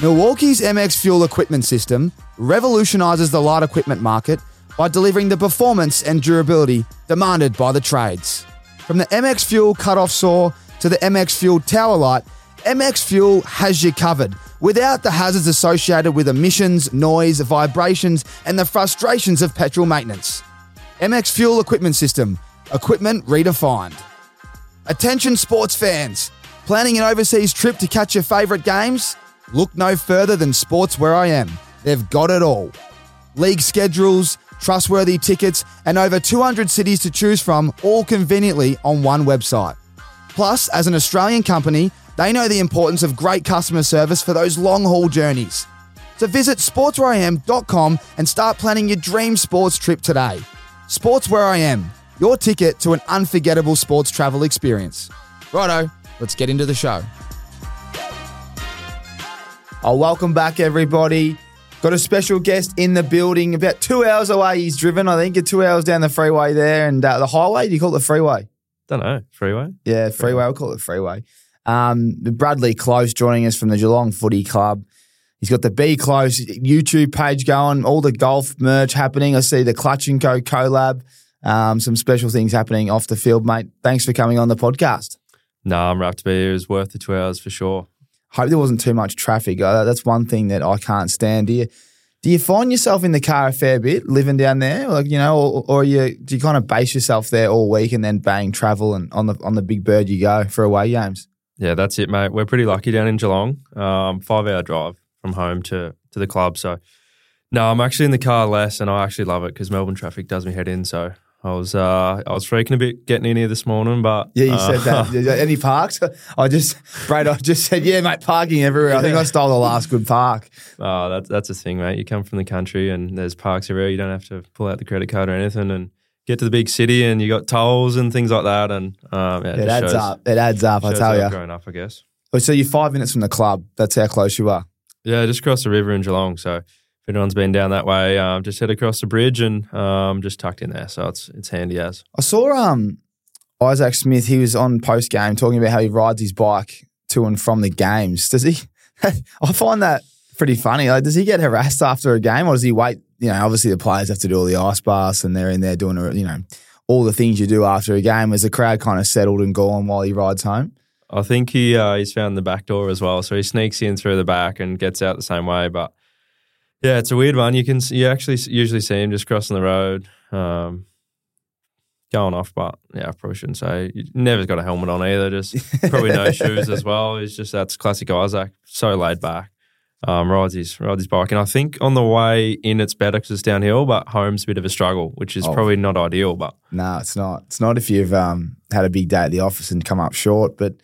Milwaukee's MX Fuel equipment system revolutionizes the light equipment market by delivering the performance and durability demanded by the trades. From the MX Fuel cutoff saw to the MX Fuel tower light, MX Fuel has you covered without the hazards associated with emissions, noise, vibrations, and the frustrations of petrol maintenance. MX Fuel equipment system, equipment redefined. Attention sports fans, planning an overseas trip to catch your favourite games? Look no further than Sports Where I Am. They've got it all. League schedules, trustworthy tickets, and over 200 cities to choose from, all conveniently on one website. Plus, as an Australian company, they know the importance of great customer service for those long haul journeys. So visit sportswhereiam.com and start planning your dream sports trip today. Sports Where I Am, your ticket to an unforgettable sports travel experience. Righto, let's get into the show. Oh, welcome back, everybody. Got a special guest in the building. About two hours away, he's driven. I think two hours down the freeway there, and uh, the highway. Do you call it the freeway? Don't know. Freeway? Yeah, freeway. We'll call it the freeway. Um, Bradley Close joining us from the Geelong Footy Club. He's got the Be Close YouTube page going, all the golf merch happening. I see the Clutch and Co collab, um, some special things happening off the field, mate. Thanks for coming on the podcast. No, I'm rapt to be here. It was worth the two hours for sure. Hope there wasn't too much traffic. Uh, that's one thing that I can't stand. Do you, do you find yourself in the car a fair bit living down there, like you know, or, or you do you kind of base yourself there all week and then bang travel and on the on the big bird you go for away games? Yeah, that's it, mate. We're pretty lucky down in Geelong. Um, five hour drive from home to to the club. So no, I'm actually in the car less, and I actually love it because Melbourne traffic does me head in. So I was uh, I was freaking a bit getting in here this morning, but Yeah, you uh, said that. Any parks? I just, Brad, I just said, yeah, mate, parking everywhere. I think I stole the last good park. Oh, that's that's the thing, mate. You come from the country and there's parks everywhere. You don't have to pull out the credit card or anything, and get to the big city and you got tolls and things like that. And um, yeah, It just adds shows, up. It adds up, I tell you. I've up, I guess. So you're five minutes from the club. That's how close you are. Yeah, just across the river in Geelong. So if anyone's been down that way, um, just head across the bridge and um, just tucked in there. So it's it's handy as. I saw um, Isaac Smith. He was on post game talking about how he rides his bike to and from the games. Does he? I find that pretty funny. Like, does he get harassed after a game, or does he wait? You know, obviously the players have to do all the ice baths, and they're in there doing, you know, all the things you do after a game. Is the crowd kind of settled and gone while he rides home? I think he uh, he's found the back door as well, so he sneaks in through the back and gets out the same way. But yeah, it's a weird one. You can you actually usually see him just crossing the road, um, going off. But yeah, I probably shouldn't say. He never's got a helmet on either. Just probably no shoes as well. He's just that's classic Isaac. So laid back. Um, rides his rides his bike, and I think on the way in it's better because it's downhill, but home's a bit of a struggle, which is Oh. probably not ideal. But No, it's not. It's not if you've um, had a big day at the office and come up short. But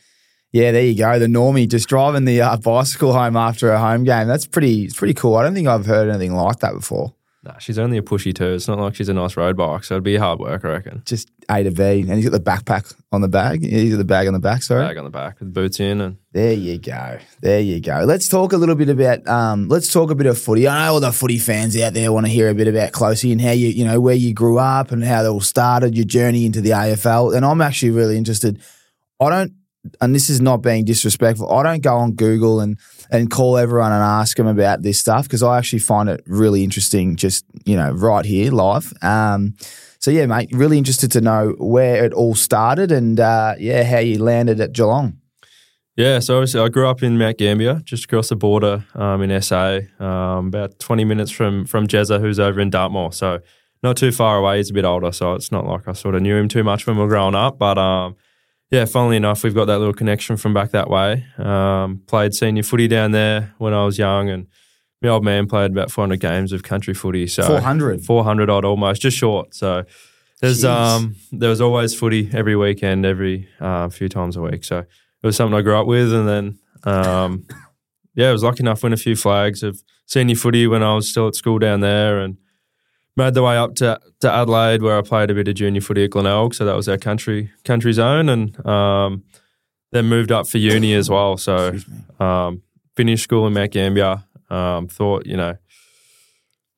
yeah, there you go. The normie just driving the uh, bicycle home after a home game. That's pretty. Pretty cool. I don't think I've heard anything like that before. nah, she's only a pushy too. It's not like she's a nice road bike, so it'd be hard work, I reckon. Just A to B, and he's got the backpack on the bag. Yeah, He's got the bag on the back. Sorry. Bag on the back with boots in, and There you go. There you go. Let's talk a little bit about um, let's talk a bit of footy. I know all the footy fans out there want to hear a bit about Closey and how you you know where you grew up and how it all started, your journey into the AFL. And I'm actually really interested. I don't and this is not being disrespectful. I don't go on Google and and call everyone and ask them about this stuff because I actually find it really interesting just, you know, right here live. Um so yeah, mate, really interested to know where it all started and uh, yeah, how you landed at Geelong. Yeah, so obviously I grew up in Mount Gambier, just across the border um, in SA, um, about 20 minutes from from Jezza, who's over in Dartmoor. So not too far away. He's a bit older, so it's not like I sort of knew him too much when we were growing up. But um, yeah, funnily enough, we've got that little connection from back that way. Um, played senior footy down there when I was young, and my old man played about 400 games of country footy. So 400? 400 odd almost, just short. So there's Jeez. um there was always footy every weekend, every uh, few times a week. So it was something I grew up with, and then um yeah, I was lucky enough to win a few flags of senior footy when I was still at school down there, and made the way up to, to Adelaide where I played a bit of junior footy at Glenelg. So that was our country country zone, and um, then moved up for uni as well. So um, finished school in Mount Gambier. Um, thought you know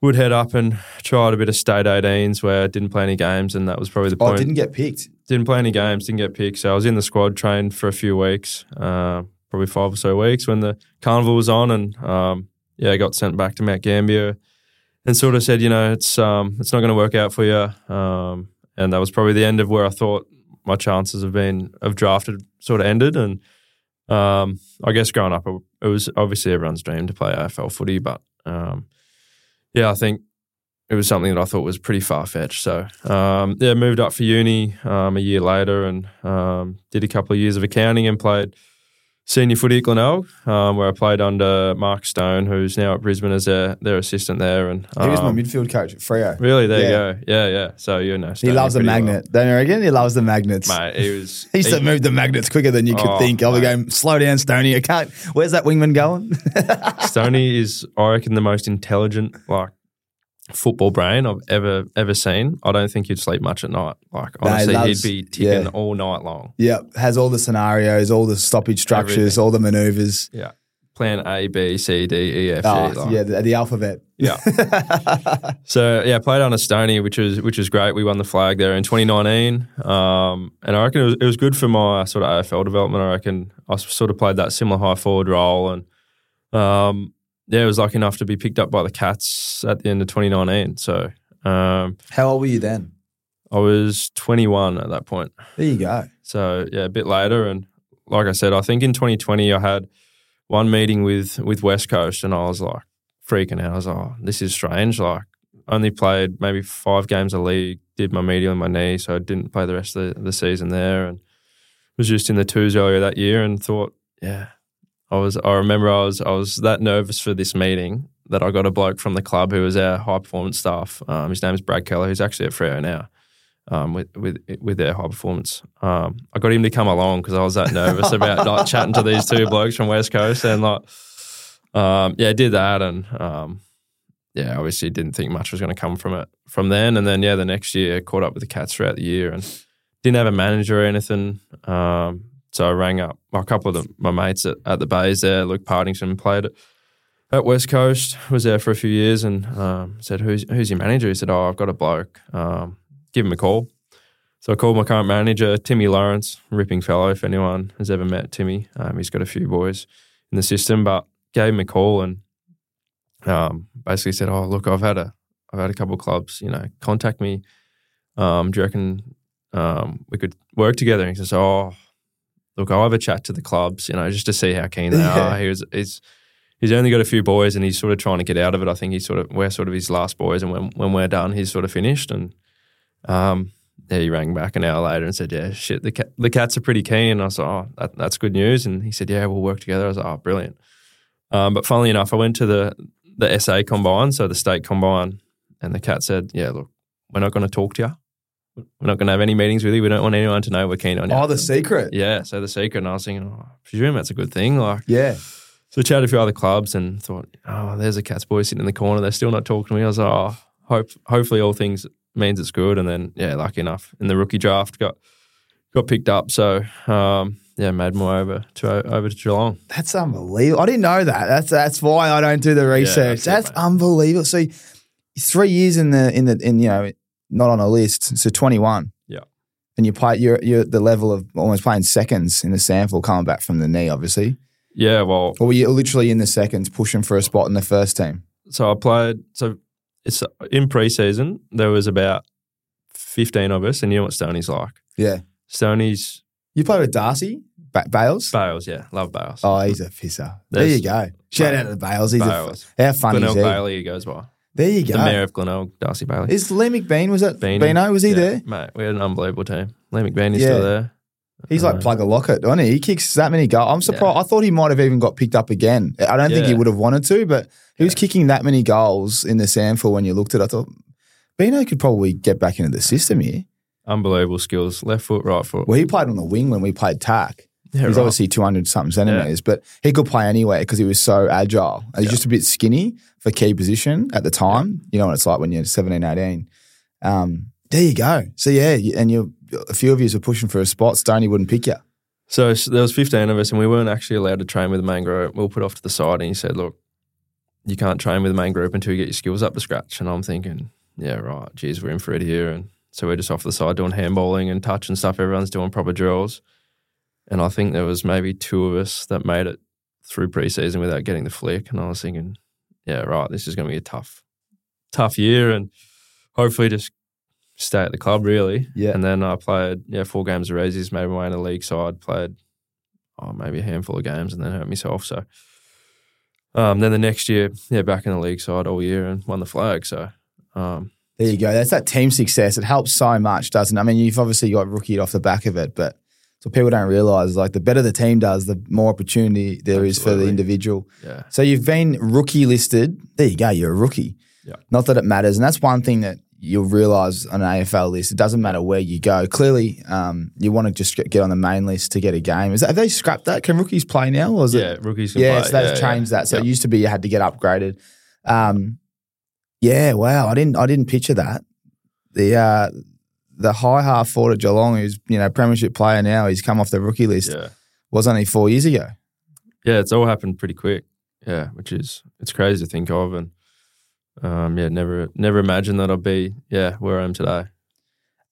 would head up and tried a bit of state 18s where I didn't play any games, and that was probably the Oh, point. didn't get picked. Didn't play any games, didn't get picked. So I was in the squad, trained for a few weeks. Uh, probably five or so weeks when the carnival was on, and um, yeah, got sent back to Mount Gambier, and sort of said, you know, it's um, it's not going to work out for you, um, and that was probably the end of where I thought my chances of being of drafted sort of ended, and um, I guess growing up, it, was obviously everyone's dream to play AFL footy, but um, yeah, I think it was something that I thought was pretty far fetched. So um, yeah, moved up for uni um, a year later and um, did a couple of years of accounting and played senior footy at Glenelg, um, where I played under Mark Stone, who's now at Brisbane as their, their assistant there. And He was my um, midfield coach at Freo. really there Yeah. you go. Yeah, yeah. So you know, He loves the pretty well. magnet. Don't you reckon? He loves the magnets. mate. He was. He used to move the magnets quicker than you could Oh, think. I'll be going, slow down, Stoney. I can't. Where's that wingman going? Stoney is, I reckon, the most intelligent like football brain I've ever ever seen. I don't think he'd sleep much at night. Like No, he honestly, he'd be ticking yeah. all night long. yep. Has all the scenarios, all the stoppage structures, Everything. all the maneuvers. Yeah, plan A, B, C, D, E, F, G. Oh, like- yeah, the, the alphabet. yeah. So yeah, played under Stoney, which was which was great. We won the flag there in 2019, um, and I reckon it was, it was good for my sort of AFL development. I reckon I sort of played that similar high forward role, and um, yeah, I was lucky enough to be picked up by the Cats at the end of 2019. So um, How old were you then? I was 21 at that point. There you go. So yeah, a bit later, and like I said, I think in 2020 I had one meeting with with West Coast, and I was like freaking out. I was like, oh, this is strange. Like, only played maybe five games a league, did my medial in my knee, so I didn't play the rest of the, the season there, and was just in the twos earlier that year, and thought, yeah, I was. I remember I was I was that nervous for this meeting that I got a bloke from the club who was our high performance staff. Um, his name is Brad Keller, who's actually at Freo now um, with with with their high performance. Um, I got him to come along because I was that nervous about like chatting to these two blokes from West Coast, and like, um, yeah, I did that, and um, yeah, obviously didn't think much was going to come from it from then, and then yeah, the next year caught up with the Cats throughout the year, and didn't have a manager or anything. So I rang up a couple of the, my mates at, at the Bays there. Luke Partington played at, at West Coast, was there for a few years, and um, said, "Who's who's your manager?" He said, "Oh, I've got a bloke." Um, give him a call. So I called my current manager, Timmy Lawrence, ripping fellow. If anyone has ever met Timmy, um, he's got a few boys in the system, but gave him a call and um, basically said, "Oh, look, I've had a, I've had a couple of clubs, you know, contact me. Um, do you reckon um, we could work together?" And he says, "Oh, look, I'll have a chat to the clubs, you know, just to see how keen they Yeah. are." He was, he's, he's only got a few boys, and he's sort of trying to get out of it. I think he's sort of, we're sort of his last boys, and when when we're done, he's sort of finished. And um, yeah, he rang back an hour later and said, "Yeah, shit, the cat, the cats are pretty keen." I was like, "Oh, that, that's good news." And he said, "Yeah, we'll work together." I was like, "Oh, brilliant." Um, but funnily enough, I went to the the SA combine, so the state combine, and the cat said, "Yeah, look, we're not going to talk to you. We're not going to have any meetings with you. We don't want anyone to know we're keen on you." Oh, the secret. yeah, so the secret, and I was thinking, oh, I presume that's a good thing. Like, Yeah. so I chatted a few other clubs and thought, oh, there's a Cats boy sitting in the corner. They're still not talking to me. I was like, oh, hope, hopefully all things means it's good. And then, yeah, lucky enough in the rookie draft got got picked up. So, um, yeah, way over to over to Geelong. That's unbelievable. I didn't know that. That's that's why I don't do the research. that's that's it, unbelievable. So three years in the in the in you know not on a list. So twenty one. Yeah. And you play. You're you're at the level of almost playing seconds in the SANFL, coming back from the knee, obviously. Yeah, well, Or were you literally in the seconds, pushing for a spot in the first team? so I played. So it's in preseason. There was about fifteen of us, and you know what Stoney's like. Yeah. Stoney's You played with Darcy ba- Bales. Bales, yeah, love Bales. Oh, he's a pisser. There you go. Shout out to Bales. He's Bales. a how funny Glenelg is he? Bailey, he goes by. There you go. The mayor of Glenelg, Darcy Bailey. Is Lee McBean? Was that Beanie. Beano? Was he Yeah, there? Mate, we had an unbelievable team. Lee McBeanie's Yeah. still there. He's Uh, like plug a locket, doesn't he? He kicks that many goals. I'm surprised. I thought he might have even got picked up again. I don't think he would have wanted to, but he was kicking that many goals in the SANFL when you looked at it. I thought Beano could probably get back into the system here. Unbelievable skills. Left foot, right foot. Well, he played on the wing when we played tack. Yeah, He's right. obviously 200 something centimeters, but he could play anywhere because he was so agile. He's Yeah. just a bit skinny for key position at the time. You know what it's like when you're 17, 18. Um, there you go. So, yeah, and you a few of you are pushing for a spot. Stoney wouldn't pick you. So there was 15 of us, and we weren't actually allowed to train with the main group. We were put off to the side, and he said, "Look, you can't train with the main group until you get your skills up to scratch." And I'm thinking, "Yeah, right. Geez, we're in for it here." And so we're just off the side doing handballing and touch and stuff. Everyone's doing proper drills. And I think there was maybe two of us that made it through preseason without getting the flick. And I was thinking, yeah, right, this is going to be a tough, tough year, and hopefully just stay at the club really. Yeah. And then I played yeah four games of Resies, made my way in the league side, played oh maybe a handful of games, and then hurt myself. So. Um, then the next year, yeah, back in the league side all year and won the flag. So, um, There you go. That's that team success. It helps so much, doesn't it? I mean, you've obviously got rookie off the back of it, but what people don't realize like the better the team does, the more opportunity there is for the individual. yeah, So you've been rookie listed. There you go. You're a rookie. Yeah. Not that it matters, and that's one thing that you'll realize on an AFL list. It doesn't matter where you go. Clearly, um, you want to just get, on the main list to get a game. Is that, have they scrapped that? Can rookies play now? Or is yeah, it? rookies can Yeah, play. so they've yeah, changed yeah. that. So it used to be you had to get upgraded. Um, yeah, wow. I didn't. I didn't picture that. The uh, the high half forward at Geelong, who's you know premiership player now, he's come off the rookie list. yeah. Was only four years ago. yeah, it's all happened pretty quick. Yeah, which is it's crazy to think of, and um, yeah, never never imagined that I'd be yeah where I am today.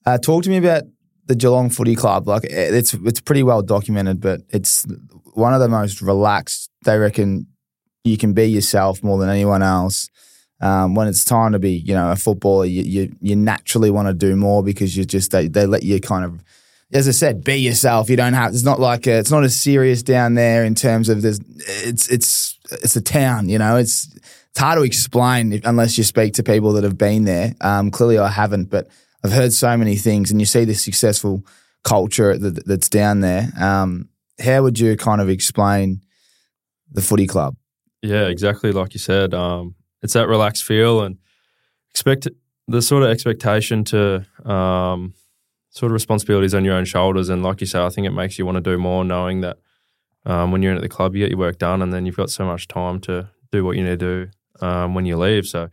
Uh, talk to me about the Geelong Footy Club. Like eh, it's it's pretty well documented, but it's one of the most relaxed. They reckon you can be yourself more than anyone else. Um, when it's time to be, you know, a footballer, you you, you naturally want to do more because you just they, they let you kind of, as I said, be yourself. You don't have. It's not like a, it's not as serious down there in terms of there's. It's it's it's a town. You know, it's it's hard to explain if, unless you speak to people that have been there. Um, clearly, I haven't, but I've heard so many things, and you see the successful culture that, that's down there. Um, how would you kind of explain the footy club? Yeah, exactly like you said. Um, it's that relaxed feel and expect the sort of expectation to um, sort of responsibilities on your own shoulders. And like you say, I think it makes you want to do more, knowing that um, when you're in at the club, you get your work done, and then you've got so much time to do what you need to do um, when you leave. So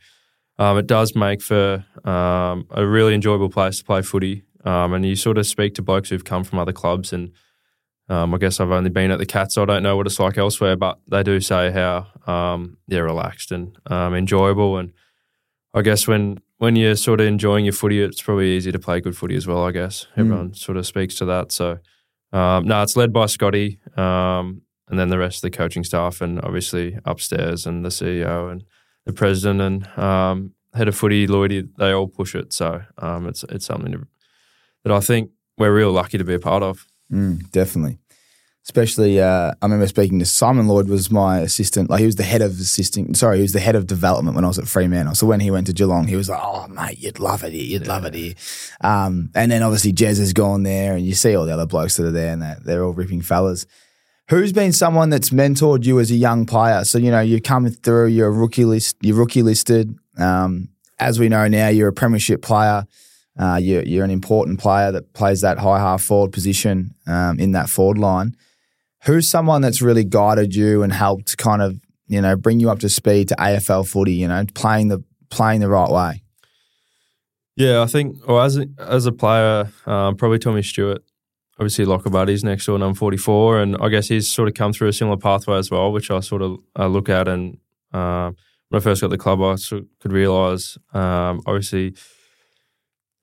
um, it does make for um, a really enjoyable place to play footy. Um, and you sort of speak to blokes who've come from other clubs and um, I guess I've only been at the Cats. So I don't know what it's like elsewhere, but they do say how um, they're relaxed and um, enjoyable. And I guess when when you're sort of enjoying your footy, it's probably easy to play good footy as well. I guess everyone sort of speaks to that. So um, no, it's led by Scotty, um, and then the rest of the coaching staff, and obviously upstairs and the CEO and the president and um, head of footy Lloydie. They all push it. So um, it's it's something to, that I think we're real lucky to be a part of. Mm, definitely. Especially, uh, I remember speaking to Simon Lloyd was my assistant. Like he was the head of assisting. Sorry, he was the head of development when I was at Fremantle. So when he went to Geelong, he was like, "Oh mate, you'd love it here. You'd love it here." Um, and then obviously Jez has gone there, and you see all the other blokes that are there, and they're, they're all ripping fellas. Who's been someone that's mentored you as a young player? So you know you come through, you're a rookie list, you're rookie listed. Um, as we know now, you're a premiership player. Uh, you're, you're an important player that plays that high half forward position um, in that forward line. Who's someone that's really guided you and helped kind of you know bring you up to speed to AFL footy? You know, playing the playing the right way. Yeah, I think, well, as a, as a player, um, probably Tommy Stewart. Obviously, locker buddies next door, I'm 44, and I guess he's sort of come through a similar pathway as well, which I sort of uh, look at. And um, when I first got the club, I sort of could realise, um, obviously,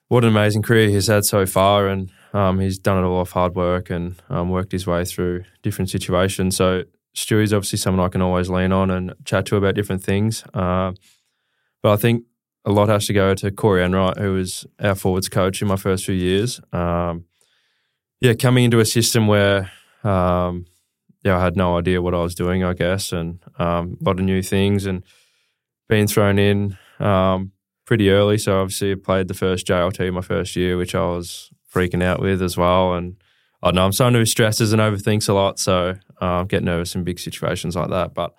what an amazing career he's had so far, and um, he's done it all off hard work and um, worked his way through different situations. So Stewie's obviously someone I can always lean on and chat to about different things. Uh, but I think a lot has to go to Corey Enright, who was our forwards coach in my first few years. Um, yeah, coming into a system where um, yeah, I had no idea what I was doing, I guess, and um, a lot of new things and being thrown in um, pretty early. So obviously, I played the first JLT my first year, which I was freaking out with as well. And I know I'm someone who stresses and overthinks a lot, so uh, get nervous in big situations like that. But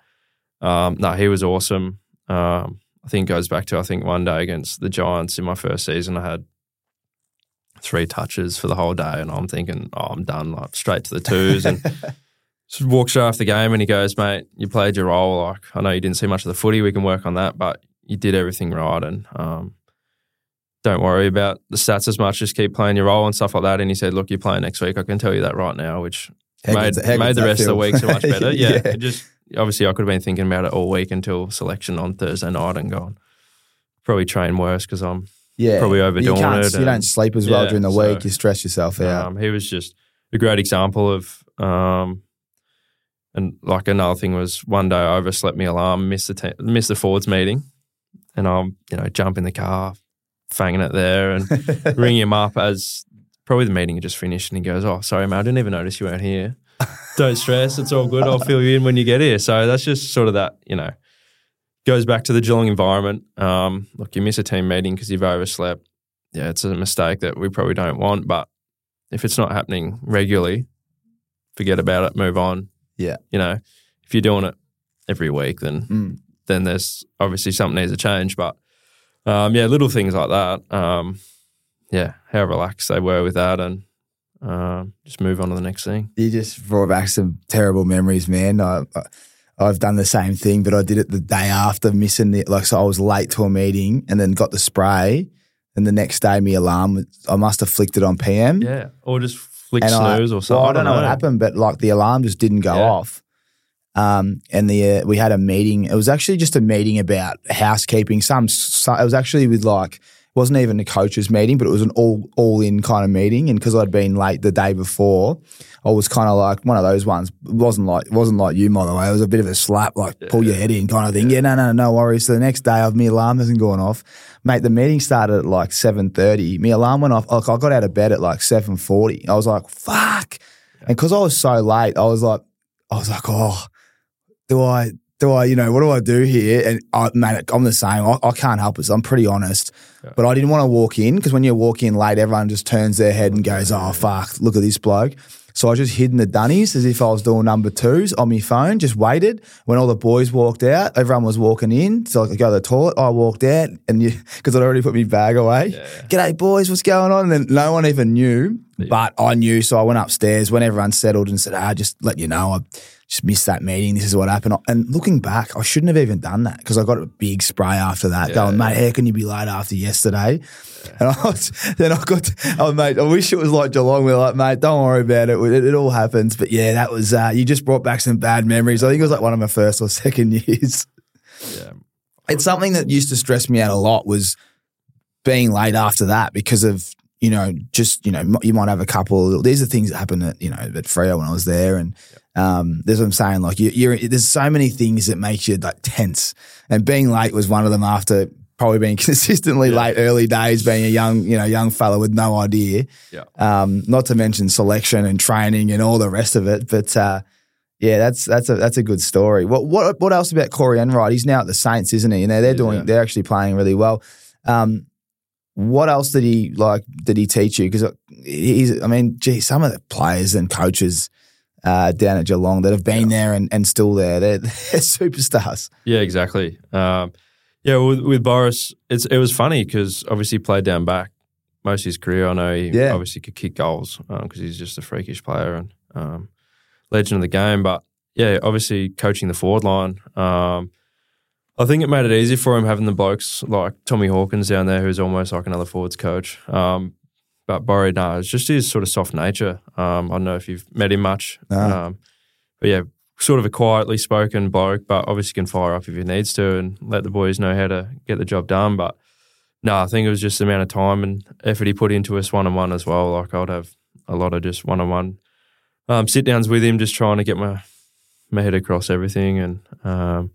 um, no, he was awesome. Um, I think it goes back to I think one day against the Giants in my first season, I had three touches for the whole day, and I'm thinking, oh, I'm done, like straight to the twos, and just walks straight off the game, and he goes, mate, you played your role. Like I know you didn't see much of the footy, we can work on that, but you did everything right, and um, don't worry about the stats as much. Just keep playing your role and stuff like that. And he said, look, you're playing next week. I can tell you that right now, which made, made the rest of the week so much better. Yeah, Yeah. Just obviously I could have been thinking about it all week until selection on Thursday night and gone. Probably train worse because I'm Yeah, Probably overdoing you it You don't sleep as well Yeah, during the so, week. You stress yourself out. Um, he was just a great example of Um, and like another thing was one day I overslept my alarm, missed the te- missed the Fords meeting, and I'm you know jump in the car, fanging it there, and ring him up as probably the meeting had just finished, and he goes, "Oh, sorry, mate, I didn't even notice you weren't here. Don't stress, it's all good. I'll fill you in when you get here." So that's just sort of that you know goes back to the Geelong environment. Um, look, you miss a team meeting because you've overslept. Yeah, it's a mistake that we probably don't want, but if it's not happening regularly, forget about it, move on. Yeah. You know, if you're doing it every week, then Mm. then there's obviously something needs to change. But um, yeah, little things like that. Um, yeah, how relaxed they were with that, and um, just move on to the next thing. You just brought back some terrible memories, man. I, I, I've done the same thing, but I did it the day after missing it. Like, so I was late to a meeting and then got the spray. And the next day, my alarm, I must have flicked it on PM. Yeah, or just flick And I- snooze or something. Well, I don't know what happened, but like the alarm just didn't go Yeah. off. Um, and the uh, we had a meeting. It was actually just a meeting about housekeeping. Some, so it was actually with like it wasn't even a coaches meeting, but it was an all all in kind of meeting. And because I'd been late the day before, I was kind of like one of those ones. It wasn't like it wasn't like you, by the way. It was a bit of a slap, like pull your head in kind of thing. Yeah, no, no, no worries. So the next day, my alarm hasn't gone off. Mate, the meeting started at like seven thirty. My alarm went off. Like I got out of bed at like seven forty. I was like, fuck. And because I was so late, I was like, I was like, oh, do I, do I, you know, what do I do here? And I, man, I'm the same. I, I can't help it. So I'm pretty honest. But I didn't want to walk in because when you walk in late, everyone just turns their head and goes, oh, fuck, look at this bloke. So I just hid in the dunnies as if I was doing number twos on my phone, just waited. When all the boys walked out, everyone was walking in. So I could go to the toilet. I walked out and you, because I'd already put my bag away. G'day, boys, what's going on? And then no one even knew, but I knew. So I went upstairs when everyone settled and said, ah, just let you know, I just missed that meeting. This is what happened. And looking back, I shouldn't have even done that because I got a big spray after that going, mate, how can you be late after yesterday? And I was, then I got, to, oh, mate, I wish it was like Geelong. We are like, mate, don't worry about it. It, it all happens. But yeah, that was, uh, you just brought back some bad memories. I think it was like one of my first or second years. Yeah. It's something that used to stress me out a lot was being late after that because of, you know, just, you know, you might have a couple. These are things that happen at, you know, at Freo when I was there. And um, there's what I'm saying. Like, you, you're, there's so many things that make you like tense. And being late was one of them after probably being consistently late early days, being a young, you know, young fella with no idea. Yeah. Um, not to mention selection and training and all the rest of it. But, uh, yeah, that's that's a that's a good story. What what what else about Corey Enright? He's now at the Saints, isn't he? And they're, they're doing Yeah. they're actually playing really well. Um, what else did he like? Did he teach you? Because he's, I mean, gee, some of the players and coaches uh, down at Geelong that have been there and, and still there, they're, they're superstars. Yeah, exactly. Um, yeah, with, with Boris, it's it was funny because obviously he played down back most of his career. I know he Yeah. obviously could kick goals because he's just a freakish player and um, legend of the game. But yeah, obviously coaching the forward line. Um, I think it made it easy for him having the blokes like Tommy Hawkins down there, who's almost like another forwards coach. Um, but Borry, no, it's just his sort of soft nature. Um, I don't know if you've met him much. No. Um, but yeah, sort of a quietly spoken bloke, but obviously can fire up if he needs to and let the boys know how to get the job done. But no, I think it was just the amount of time and effort he put into us one on one as well. Like I'd have a lot of just one on one um, sit downs with him, just trying to get my my head across everything and um,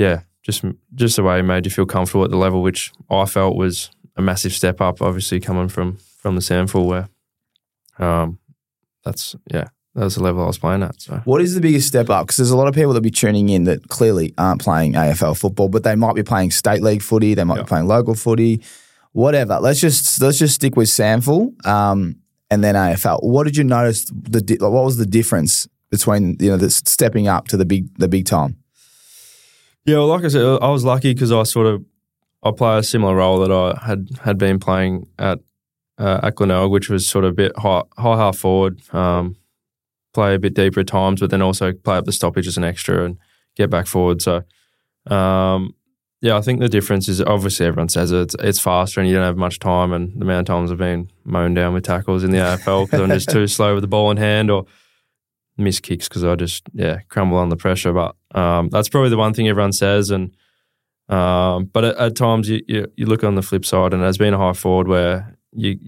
yeah, just just the way he made you feel comfortable at the level which I felt was a massive step up. Obviously coming from from the SANFL where um, that's yeah that was the level I was playing at. So What is the biggest step up? Because there's a lot of people that be tuning in that clearly aren't playing AFL football, but they might be playing state league footy, they might Yeah. be playing local footy, whatever. Let's just let's just stick with SANFL um, and then AFL. What did you notice? The di- like, what was the difference between you know the stepping up to the big the big time? Yeah, well, like I said, I was lucky because I sort of I play a similar role that I had had been playing at uh, at Glenelg, which was sort of a bit high, high half forward, um, play a bit deeper at times, but then also play up the stoppage as an extra and get back forward. So, um, yeah, I think the difference is obviously everyone says it, it's, it's faster and you don't have much time. And the amount of times I've been mown down with tackles in the AFL because I'm just too slow with the ball in hand or miss kicks because I just yeah crumble under pressure. But um, that's probably the one thing everyone says. And um, but at, at times you, you you look on the flip side, and as being a high forward where you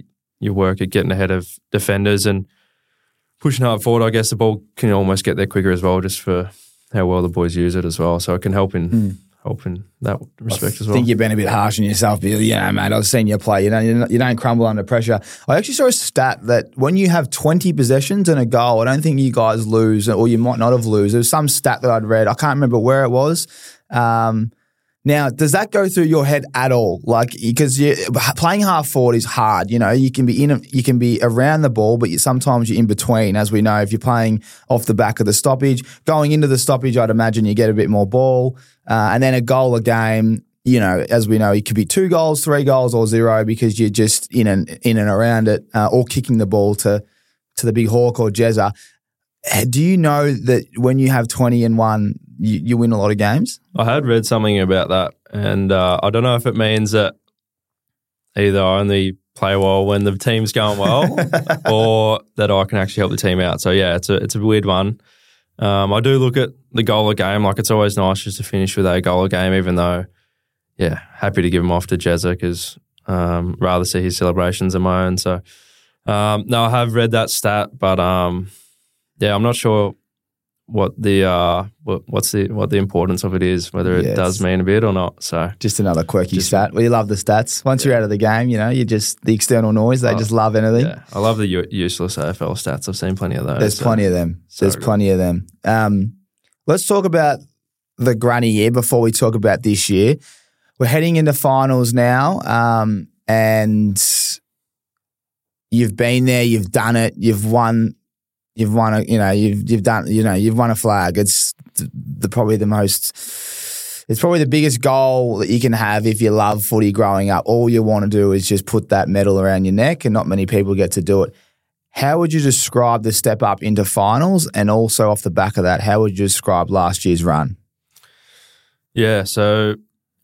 you work at getting ahead of defenders and pushing hard forward, I guess the ball can almost get there quicker as well, just for how well the boys use it as well. So it can help in in that respect as well. I think you've been a bit harsh on yourself, but yeah, mate. I've seen you play. You don't, you don't, you don't crumble under pressure. I actually saw a stat that when you have 20 possessions and a goal, I don't think you guys lose, or you might not have lose. There was some stat that I'd read. I can't remember where it was. Um, now, does that go through your head at all? Like, because playing half forward is hard. You know, you can be in, you can be around the ball, but you, sometimes you're in between. As we know, if you're playing off the back of the stoppage, going into the stoppage, I'd imagine you get a bit more ball, uh, and then a goal a game. You know, as we know, it could be two goals, three goals, or zero because you're just in and in and around it, uh, or kicking the ball to to the big hawk or Jezza. Uh, Do you know that when you have twenty and one, you, you win a lot of games? I had read something about that, and uh, I don't know if it means that either I only play well when the team's going well, or that I can actually help the team out. So yeah, it's a it's a weird one. Um, I do look at the goal a game. Like it's always nice just to finish with a goal a game, even though, yeah, happy to give him off to Jezza because um, rather see his celebrations than my own. So um, no, I have read that stat, but um, yeah, I'm not sure what the uh, what, what's the what the importance of it is, whether it Yeah, does mean a bit or not. So Just another quirky Just- stat. Well, you love the stats. Once you're out of the game, you know, you just the external noise. They Oh, just love anything. yeah, I love the u- useless AFL stats. I've seen plenty of those. There's so- plenty of them. so There's good. plenty of them. Um, let's talk about the granny year before we talk about this year. We're heading into finals now, um, and you've been there, you've done it, you've won, you've won a, you know, you've you've done, you know, you've won a flag. It's the, probably the most. It's probably the biggest goal that you can have if you love footy growing up. All you want to do is just put that medal around your neck, and not many people get to do it. How would you describe the step up into finals? And also off the back of that, how would you describe last year's run? Yeah, so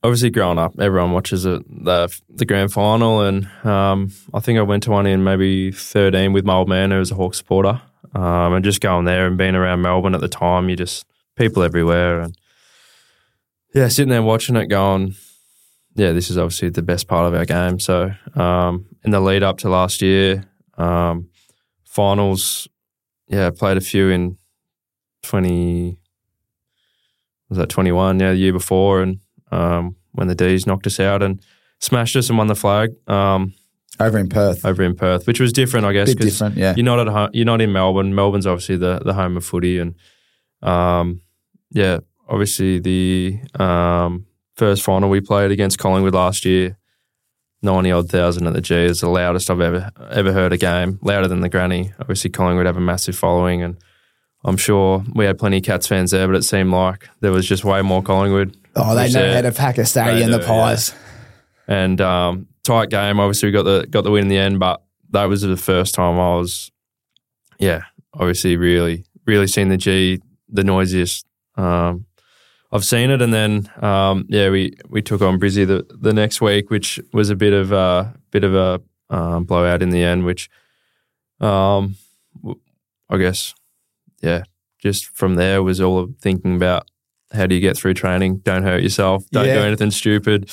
obviously growing up, everyone watches it, the the grand final, and um, I think I went to one in maybe thirteen with my old man, who was a Hawk supporter, um, and just going there and being around Melbourne at the time, you just people everywhere, and yeah, sitting there watching it, going, yeah, this is obviously the best part of our game. So um, in the lead up to last year, um, finals, yeah, played a few in twenty was that 21, yeah, the year before, and um, when the D's knocked us out and smashed us and won the flag um, Over in Perth. over in Perth, which was different, I guess, Bit different, yeah. you're not at home, you're not in Melbourne. Melbourne's obviously the the home of footy, and um, yeah, obviously the um, first final we played against Collingwood last year. 90 odd thousand at the G is the loudest I've ever ever heard a game, louder than the granny. Obviously, Collingwood have a massive following, and I'm sure we had plenty of Cats fans there, but it seemed like there was just way more Collingwood. Oh, they know how to pack a stadium, they the do, yeah. pies. and um, tight game. Obviously, we got the got the win in the end, but that was the first time I was, yeah, obviously really really seen the G the noisiest. Um, I've seen it, and then um, yeah, we we took on Brizzy the the next week, which was a bit of a bit of a um, blowout in the end, which um, I guess yeah, just from there was all of thinking about how do you get through training? Don't hurt yourself. Don't do anything stupid.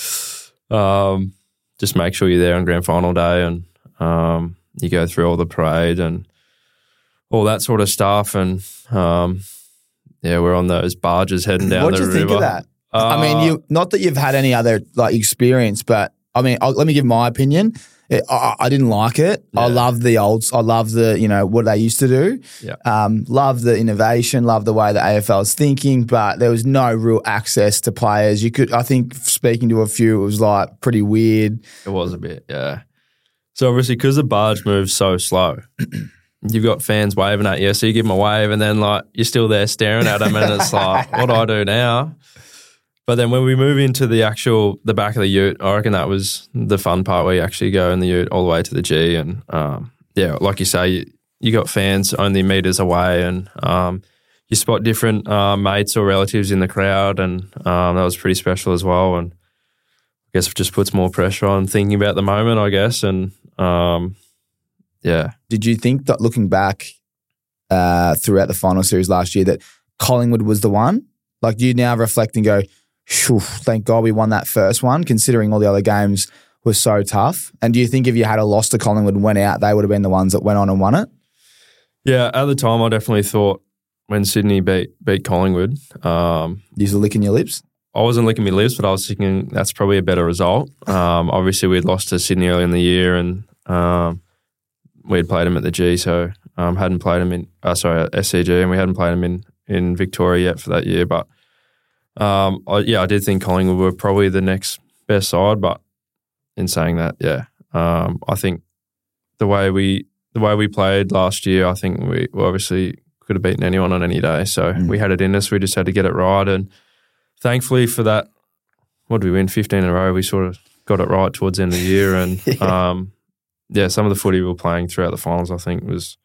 Um, just make sure you're there on grand final day and um, you go through all the parade and all that sort of stuff. And um, yeah, we're on those barges heading down What the do you think of that? I mean, Uh, you not that you've had any other like experience, but I mean, i let me give my opinion. It, I, I didn't like it. I love the old. I love the you know what they used to do. Yeah. Um, love the innovation. Love the way the AFL is thinking, but there was no real access to players. You could, I think, speaking to a few, it was like pretty weird. It was a bit, yeah. So obviously, because the barge moves so slow, you've got fans waving at you. So you give them a wave, and then like you're still there staring at them, and it's like, what do I do now? But then when we move into the actual the back of the Ute, I reckon that was the fun part where you actually go in the Ute all the way to the G, and um, yeah, like you say, you, you got fans only meters away, and um, you spot different uh, mates or relatives in the crowd, and um, that was pretty special as well. And I guess it just puts more pressure on thinking about the moment, I guess. And um, yeah, Did you think that looking back uh, throughout the final series last year that Collingwood was the one? Like, you now reflect and go, "Phew, thank God we won that first one, considering all the other games were so tough? And do you think if you had a loss to Collingwood and went out, they would have been the ones that went on and won it? Yeah, at the time, I definitely thought when Sydney beat beat Collingwood, um, You were licking your lips. I wasn't licking my lips, but I was thinking that's probably a better result. Um, obviously, we'd lost to Sydney early in the year, and um, we'd played them at the G, so um, hadn't played them in uh, sorry at SCG, and we hadn't played them in in Victoria yet for that year. But um, I, yeah, I did think Collingwood were probably the next best side. But in saying that, yeah, um, I think the way we the way we played last year, I think we we obviously could have beaten anyone on any day. So Mm. we had it in us. We just had to get it right, and thankfully for that, what did we win? Fifteen in a row. We sort of got it right towards the end of the year, and Yeah. um, yeah, some of the footy we were playing throughout the finals, I think, was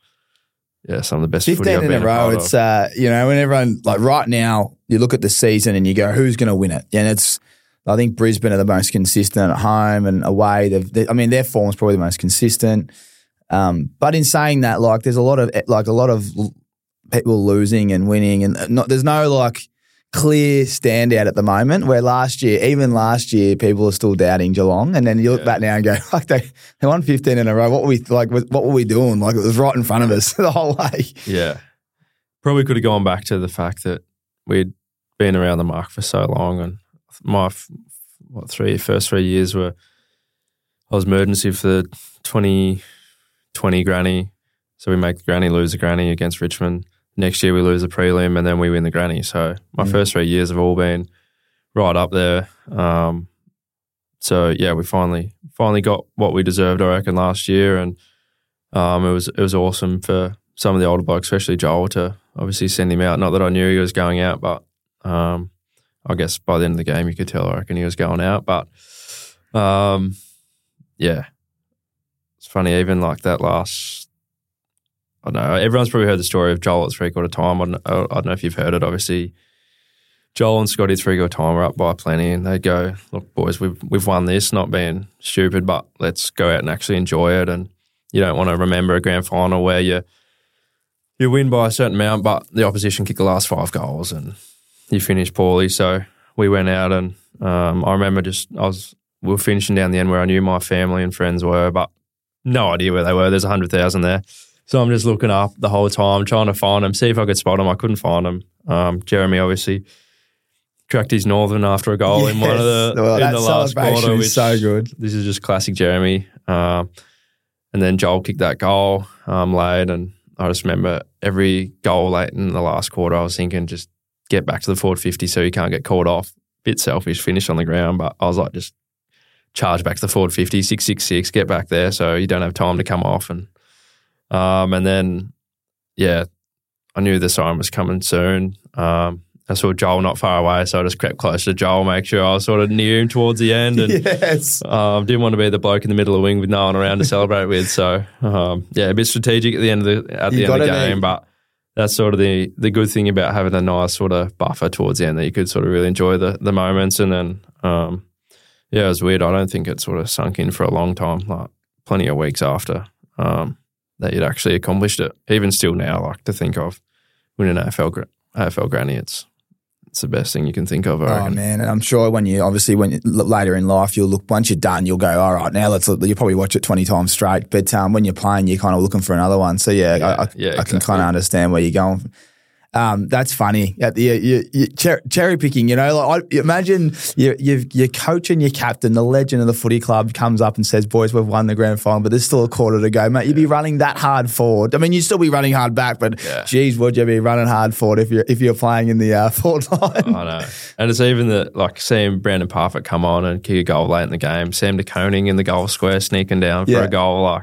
yeah some of the best footy Fifteen in been a row. part It's uh, you know when everyone like right now you look at the season and you go who's going to win it, and it's I think Brisbane are the most consistent at home and away. They've, they, I mean their form's probably the most consistent. Um, but in saying that, like there's a lot of like a lot of people losing and winning, and not, there's no like clear standout at the moment. Where last year, even last year, people are still doubting Geelong, and then you look Yeah. back now and go, like they they won 15 in a row. What were we like? What were we doing? Like it was right in front of us the whole way. Yeah. Probably could have gone back to the fact that we'd been around the mark for so long. And my what three first three years were I was emergency for the 2020 granny. So we make the granny lose the granny against Richmond. Next year we lose the prelim and then we win the granny. So my Mm. first three years have all been right up there. Um, so yeah, we finally finally got what we deserved, I reckon, last year, and um, it was it was awesome for some of the older blokes, especially Joel, to obviously send him out. Not that I knew he was going out, but um, I guess by the end of the game, you could tell I reckon he was going out. But um, yeah, it's funny. Even like that last, I don't know. Everyone's probably heard the story of Joel at three quarter time. I don't, I don't know if you've heard it. Obviously, Joel and Scotty three quarter time were up by plenty, and they go, "Look, boys, we've we've won this. Not being stupid, but let's go out and actually enjoy it." And you don't want to remember a grand final where you you win by a certain amount, but the opposition kick the last five goals and you finish poorly. So we went out and um, I remember just I was we were finishing down the end where I knew my family and friends were, but no idea where they were. There's a hundred thousand there. So I'm just looking up the whole time, trying to find him, see if I could spot him. I couldn't find him. Um, Jeremy obviously cracked his northern after a goal in one of the Well, in the last quarter, which so good. This is just classic Jeremy. Um, and then Joel kicked that goal um, late, and I just remember every goal late in the last quarter, I was thinking just get back to the forward fifty so you can't get caught off. Bit selfish, finish on the ground, but I was like just charge back to the forward 50, 666, get back there so you don't have time to come off. And um, and then, yeah, I knew the siren was coming soon. Um, I saw Joel not far away, so I just crept close to Joel, make sure I was sort of near him towards the end. And yes. um, didn't want to be the bloke in the middle of the wing with no one around to celebrate with. So um, yeah, a bit strategic at the end of the at You the end of the be. game, but that's sort of the the good thing about having a nice sort of buffer towards the end that you could sort of really enjoy the the moments. And then um, yeah, it was weird. I don't think it sort of sunk in for a long time, like plenty of weeks after um, that you'd actually accomplished it. Even still now, like to think of winning AFL AFL granny, it's it's the best thing you can think of. I Oh reckon. man, and I'm sure when you obviously when you, look later in life you'll look once you're done you'll go all right now let's you'll probably watch it 20 times straight. But um, when you're playing you're kind of looking for another one. So yeah, Yeah, I, I, yeah, I can kind of understand where you're going. Um, that's funny. At the, you, you, cher- cherry picking, you know, like I, imagine you, you, your coach and your captain, the legend of the footy club, comes up and says, "Boys, we've won the grand final, but there's still a quarter to go, mate." You'd be running that hard forward. I mean, you'd still be running hard back, but Yeah. geez, would you be running hard forward if you're if you're playing in the uh, forward line? I know. And it's even the like seeing Brandon Parfitt come on and kick a goal late in the game, Sam De Koning in the goal square sneaking down for Yeah. a goal, like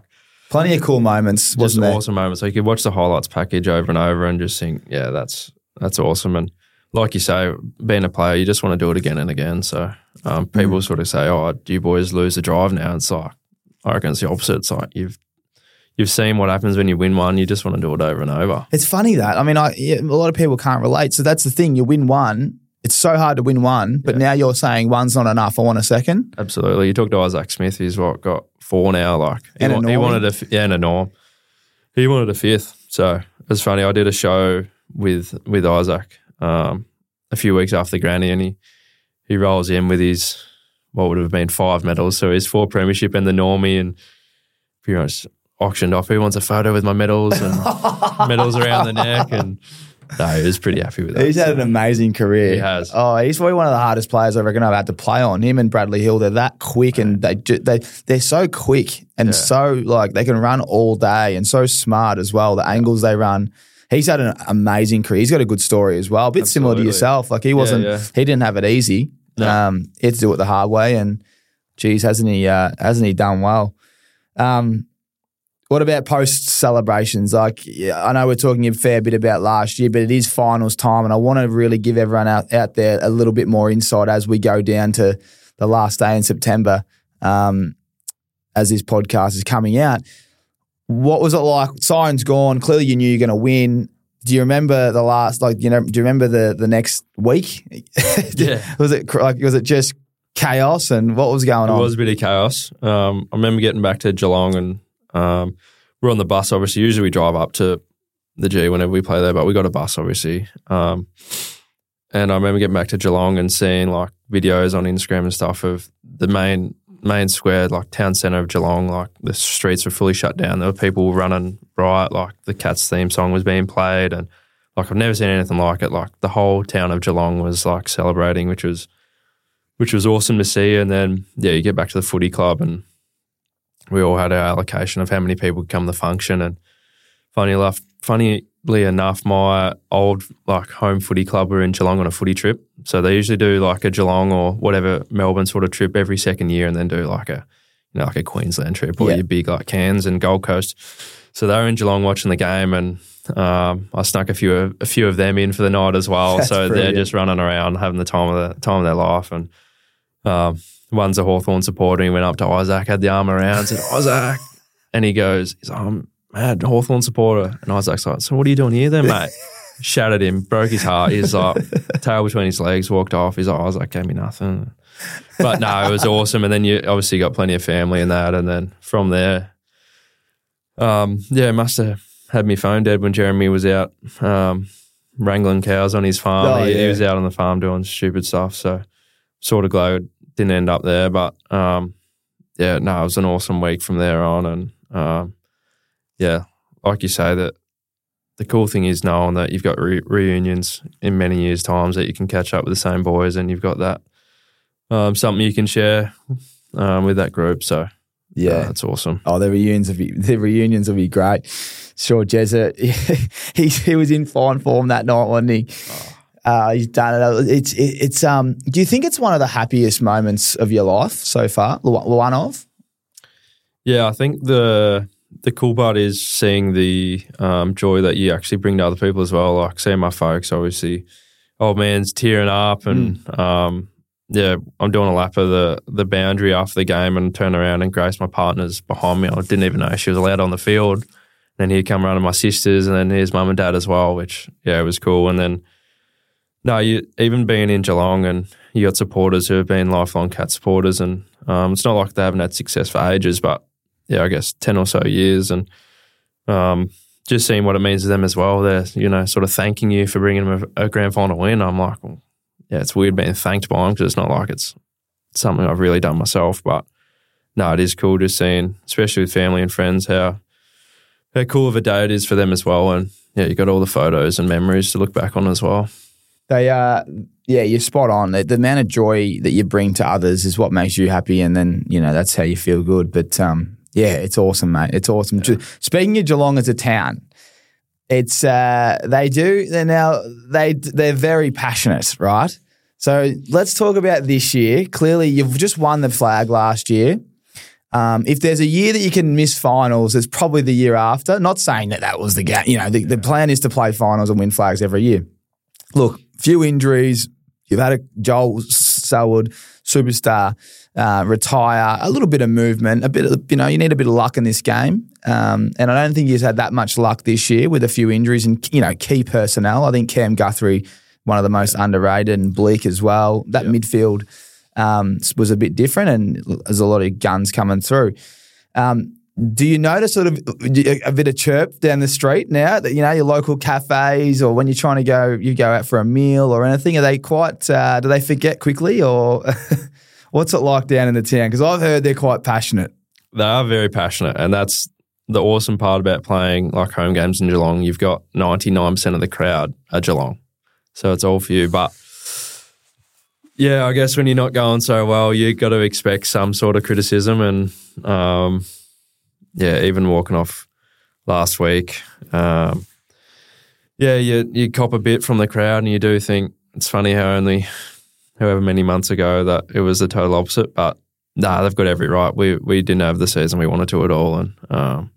Plenty of cool moments, just wasn't there? awesome moments. So you could watch the highlights package over and over and just think, yeah, that's that's awesome. And like you say, being a player, you just want to do it again and again. So um, people sort of say, "Oh, do you boys lose the drive now?" It's like I reckon it's the opposite. It's like you've you've seen what happens when you win one. You just want to do it over and over. It's funny that I mean, I, a lot of people can't relate. So that's the thing. You win one. It's so hard to win one, but Yeah. now you're saying one's not enough. I want a second. Absolutely. You talk to Isaac Smith, he's what got four now. Like he, And a wa- he wanted a f- yeah, and a norm. He wanted a fifth. So it's funny. I did a show with with Isaac um, a few weeks after the granny, and he he rolls in with his what would have been five medals. So his four premiership and the normie, and pretty much auctioned off. Who wants a photo with my medals and medals around the neck? And no, he was pretty happy with that. He's had an amazing career. He has. Oh, he's probably one of the hardest players I reckon I've had to play on. Him and Bradley Hill, they're that quick and they ju- they they're so quick and Yeah. so like they can run all day and so smart as well. The angles they run. He's had an amazing career. He's got a good story as well. A bit similar to yourself. Like he wasn't. yeah. He didn't have it easy. No. Um, he had to do it the hard way. And geez, hasn't he? Uh, hasn't he done well? Um, what about post celebrations? Like, yeah, I know we're talking a fair bit about last year, but it is finals time, and I want to really give everyone out, out there a little bit more insight as we go down to the last day in September, um, as this podcast is coming out. What was it like? Siren's gone. Clearly, you knew you're going to win. Do you remember the last? Like, you know, do you remember the the next week? Yeah. was it like was it just chaos and what was going It on? It was a bit of chaos. Um, I remember getting back to Geelong and um, we're on the bus. Obviously, usually we drive up to the G whenever we play there, but we got a bus, obviously. Um, and I remember getting back to Geelong and seeing like videos on Instagram and stuff of the main main square, like town centre of Geelong. Like the streets were fully shut down. There were people running riot. Like the Cats theme song was being played, and like I've never seen anything like it. Like the whole town of Geelong was like celebrating, which was which was awesome to see. And then yeah, you get back to the footy club, and we all had our allocation of how many people could come to the function. And funny enough, funnily enough, my old like home footy club were in Geelong on a footy trip. So they usually do like a Geelong or whatever Melbourne sort of trip every second year, and then do like a you know like a Queensland trip or Yeah. your big like Cairns and Gold Coast. So they were in Geelong watching the game, and um, I snuck a few of, a few of them in for the night as well. That's so they're just running around having the time of the time of their life, and um, one's a Hawthorn supporter. He went up to Isaac, had the arm around, said Isaac, and he goes, he's like, I'm mad Hawthorn supporter, and Isaac's like, so what are you doing here then, mate? Shattered him, broke his heart. He's like, tail between his legs, walked off. He's like, Isaac gave me nothing. But no, it was awesome. And then you obviously got plenty of family in that. And then from there, um, yeah, must have had me phone dead when Jeremy was out um, wrangling cows on his farm. Oh, he, he was out on the farm doing stupid stuff. So sort of glad it didn't end up there. But um, yeah, no, it was an awesome week from there on. And um, yeah, like you say, that the cool thing is knowing that you've got re- reunions in many years' times that you can catch up with the same boys and you've got that um, something you can share um, with that group. So yeah. uh, that's awesome. Oh, the reunions will be the reunions will be great. Sure, Jezza, he he was in fine form that night, wasn't he? Uh, he's done it. It's it, it's um. Do you think it's one of the happiest moments of your life so far? One of. Yeah, I think the the cool part is seeing the um, joy that you actually bring to other people as well. Like seeing my folks, obviously, old man's tearing up, and um, yeah, I'm doing a lap of the the boundary after the game, and turn around and Grace, my partner's behind me. I didn't even know she was allowed on the field. Then here come running my sisters, and then here's mum and dad as well, which yeah, it was cool. And then no, you even being in Geelong and you got supporters who have been lifelong cat supporters, and um, it's not like they haven't had success for ages, but yeah, I guess ten or so years, and um, just seeing what it means to them as well. They're you know sort of thanking you for bringing them a, a grand final win. I'm like, well, yeah, it's weird being thanked by them because it's not like it's something I've really done myself, but no, it is cool just seeing, especially with family and friends, how how cool of a day it is for them as well, and yeah, you got all the photos and memories to look back on as well. They are, yeah, you're spot on. The, the amount of joy that you bring to others is what makes you happy, and then you know that's how you feel good. But um, yeah, it's awesome, mate. It's awesome. Ju- Speaking of Geelong as a town, it's uh, they do. They're now they they're very passionate, right? So let's talk about this year. Clearly, you've just won the flag last year. Um, if there's a year that you can miss finals, it's probably the year after. Not saying that that was the game. You know, the, the plan is to play finals and win flags every year. Look, few injuries. You've had a Joel Selwood, superstar, uh, retire. A little bit of movement. A bit of you know, you need a bit of luck in this game. Um, and I don't think he's had that much luck this year with a few injuries and you know key personnel. I think Cam Guthrie, one of the most underrated, and Bleak as well. That midfield um, was a bit different, and there's a lot of guns coming through. Um, do you notice sort of a bit of chirp down the street now that you know your local cafes or when you're trying to go you go out for a meal or anything? Are they quite? Uh, do they forget quickly or what's it like down in the town? Because I've heard they're quite passionate. They are very passionate, and that's the awesome part about playing like home games in Geelong. You've got ninety nine percent of the crowd at Geelong, so it's all for you. But yeah, I guess when you're not going so well, you've got to expect some sort of criticism, and um, yeah, even walking off last week, um, yeah, you you cop a bit from the crowd, and you do think it's funny how only however many months ago that it was the total opposite, but nah, they've got every right. We we didn't have the season we wanted to at all, and um,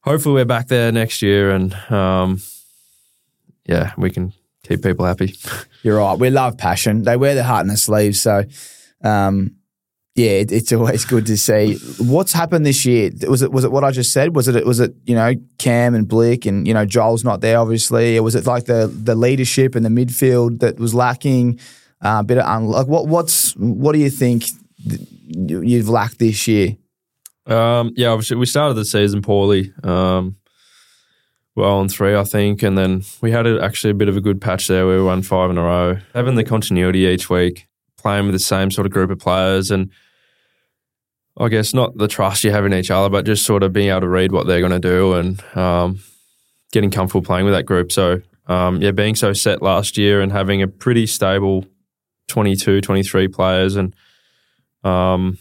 hopefully we're back there next year, and um, yeah, we can keep people happy. You're right. We love passion. They wear their heart in their sleeves. So, um, yeah, it, it's always good to see what's happened this year. Was it was it what I just said? Was it was it you know Cam and Blick and you know Joel's not there obviously? Or was it like the the leadership and the midfield that was lacking? Uh, a bit of un- like what what's what do you think you've lacked this year? Um, yeah, obviously we started the season poorly. Um, well on three, I think, and then we had a, actually a bit of a good patch there we won five in a row. Having the continuity each week, playing with the same sort of group of players, and I guess not the trust you have in each other, but just sort of being able to read what they're going to do and um, getting comfortable playing with that group. So um, yeah, being so set last year and having a pretty stable 22, 23 players and um,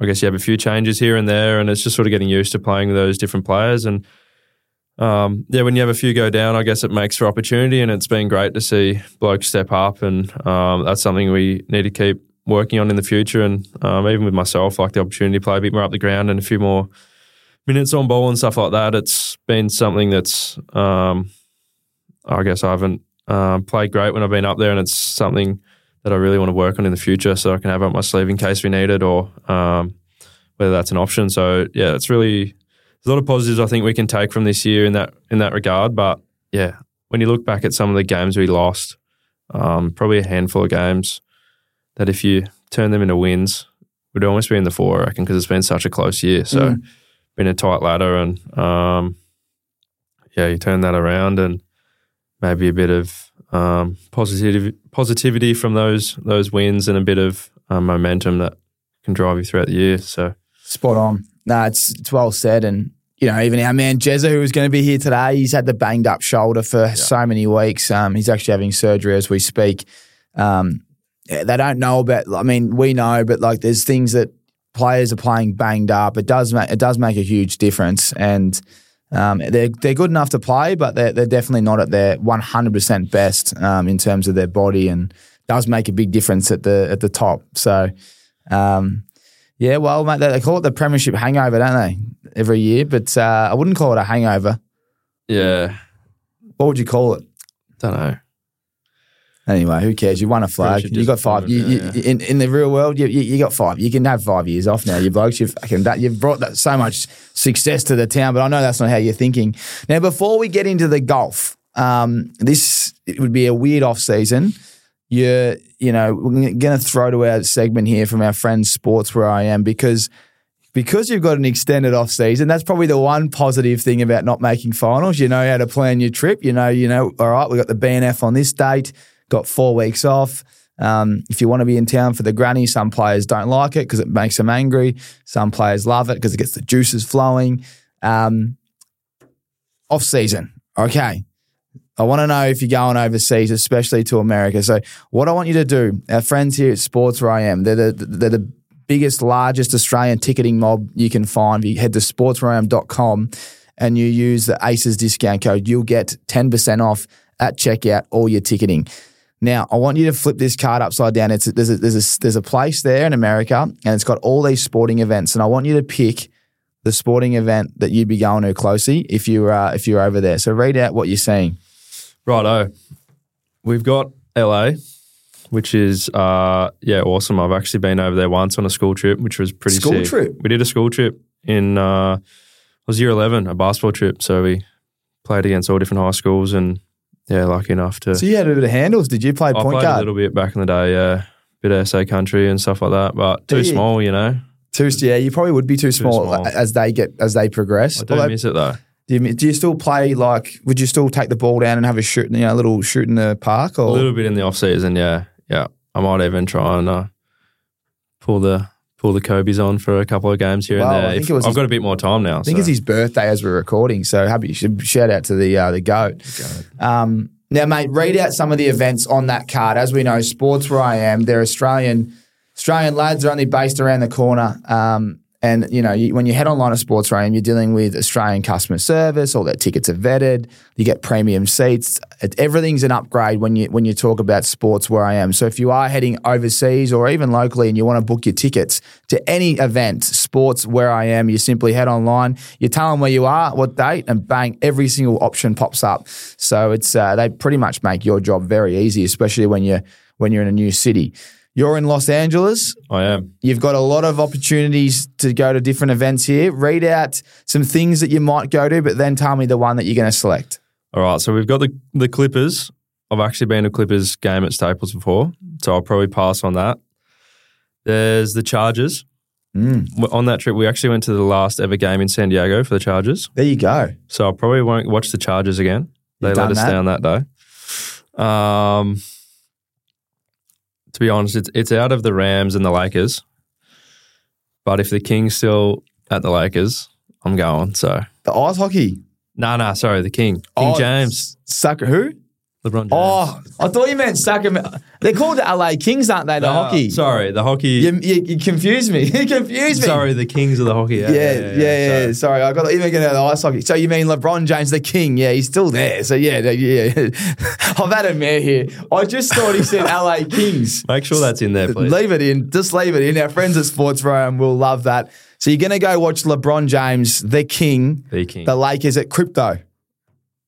I guess you have a few changes here and there, and it's just sort of getting used to playing with those different players. And um, yeah, when you have a few go down, I guess it makes for opportunity, and it's been great to see blokes step up, and um, that's something we need to keep working on in the future. And um, even with myself, like the opportunity to play a bit more up the ground and a few more minutes on ball and stuff like that, it's been something that's um, I guess I haven't uh, played great when I've been up there, and it's something that I really want to work on in the future so I can have up my sleeve in case we need it or um, whether that's an option. So yeah, it's really there's a lot of positives I think we can take from this year in that in that regard. But yeah, when you look back at some of the games we lost, um, probably a handful of games that if you turn them into wins, would almost be in the four, I reckon, because it's been such a close year. So mm. been a tight ladder and um, yeah, you turn that around and maybe a bit of um, positivity positivity from those those wins and a bit of um, momentum that can drive you throughout the year. So spot on. No, it's it's well said, and you know even our man Jezza, who was going to be here today, he's had the banged up shoulder for yeah. so many weeks. Um, he's actually having surgery as we speak. Um, they don't know about. I mean, we know, but like there's things that players are playing banged up. It does make it does make a huge difference, and um, they're they're good enough to play, but they're they're definitely not at their 100% best um, in terms of their body, and does make a big difference at the at the top. So, um, yeah, well, mate, they call it the premiership hangover, don't they? Every year, but uh, I wouldn't call it a hangover. Yeah, what would you call it? Don't know. Anyway, who cares? You won a flag. You got five. You, you, yeah. in, in the real world, you, you, you, got five. You can have five years off now. You blokes, you've you've brought that, so much success to the town. But I know that's not how you're thinking. Now, before we get into the golf, um, this it would be a weird off season. You're, you know, we're going to throw to our segment here from our friends Sports Where I Am because because you've got an extended off season, that's probably the one positive thing about not making finals. You know how to plan your trip. You know, you know, all right, we got the BNF on this date got four weeks off. Um, if you want to be in town for the granny, some players don't like it because it makes them angry. Some players love it because it gets the juices flowing. Um, off season, okay. I want to know if you're going overseas, especially to America. So, what I want you to do, our friends here at Sports Where I Am, they're the, they're the biggest, largest Australian ticketing mob you can find. If you head to sportswhereiam.com and you use the ACES discount code, you'll get 10% off at checkout all your ticketing. Now, I want you to flip this card upside down. It's there's a, there's a, there's a place there in America, and it's got all these sporting events, and I want you to pick the sporting event that you'd be going to closely if you uh, if you're over there. So read out what you're seeing. Righto, we've got LA, which is uh, yeah awesome. I've actually been over there once on a school trip, which was pretty school sick. trip. We did a school trip in uh, it was year eleven, a basketball trip. So we played against all different high schools and yeah, lucky enough to. So you had a bit of handles. Did you play I point played guard? a little bit back in the day. Yeah, bit of SA country and stuff like that, but too small, you know. Too yeah, you probably would be too, small, small. as they get as they progress. I do miss it though. Do you, do you still play like? Would you still take the ball down and have a shoot, you know, a little shoot in the park? Or a little bit in the off season, yeah, yeah. I might even try and uh, pull the pull the Kobe's on for a couple of games here Well, and I there. think If- it was I've his- got a bit more time now. I think it's his birthday as we're recording, so happy should shout out to the uh, the goat. Um, now, mate, read out some of the events on that card. As we know, sports where I am, they're Australian Australian lads are only based around the corner. Um, and you know, you, when you head online to Sports Am, you're dealing with Australian customer service. All their tickets are vetted. You get premium seats. It, everything's an upgrade when you when you talk about sports where I am. So if you are heading overseas or even locally and you want to book your tickets to any event, sports where I am, you simply head online. You tell them where you are, what date, and bang, every single option pops up. So it's uh, they pretty much make your job very easy, especially when you when you're in a new city. You're in Los Angeles. I am. You've got a lot of opportunities to go to different events here. Read out some things that you might go to, but then tell me the one that you're going to select. All right, so we've got the the Clippers. I've actually been to a Clippers game at Staples before, so I'll probably pass on that. There's the Chargers. Mm. On that trip, we actually went to the last ever game in San Diego for the Chargers, There you go. so I probably won't watch the Chargers again. They let us that? down that day. Um, to be honest, it's it's out of the Rams and the Lakers, but if the Kings still at the Lakers, I'm going. So The ice hockey. no, no, sorry, the King, King Oh, James, Sucker who? LeBron James. Oh, I thought you meant Sacramento. They're called the LA Kings, aren't they? The Uh, hockey. Sorry, the hockey. You, you, you confused me. you confused me. Sorry, the Kings of the hockey. Yeah, Yeah, yeah, yeah. So- Sorry, I got even going to the ice hockey. So you mean LeBron James, the king? Yeah, he's still there. So yeah, yeah. I've had a mare here. I just thought he said LA Kings. Make sure that's in there, please. Leave it in. Just leave it in. Our friends at Sports Room will love that. So you're going to go watch LeBron James, the king, The King. the Lakers at crypto.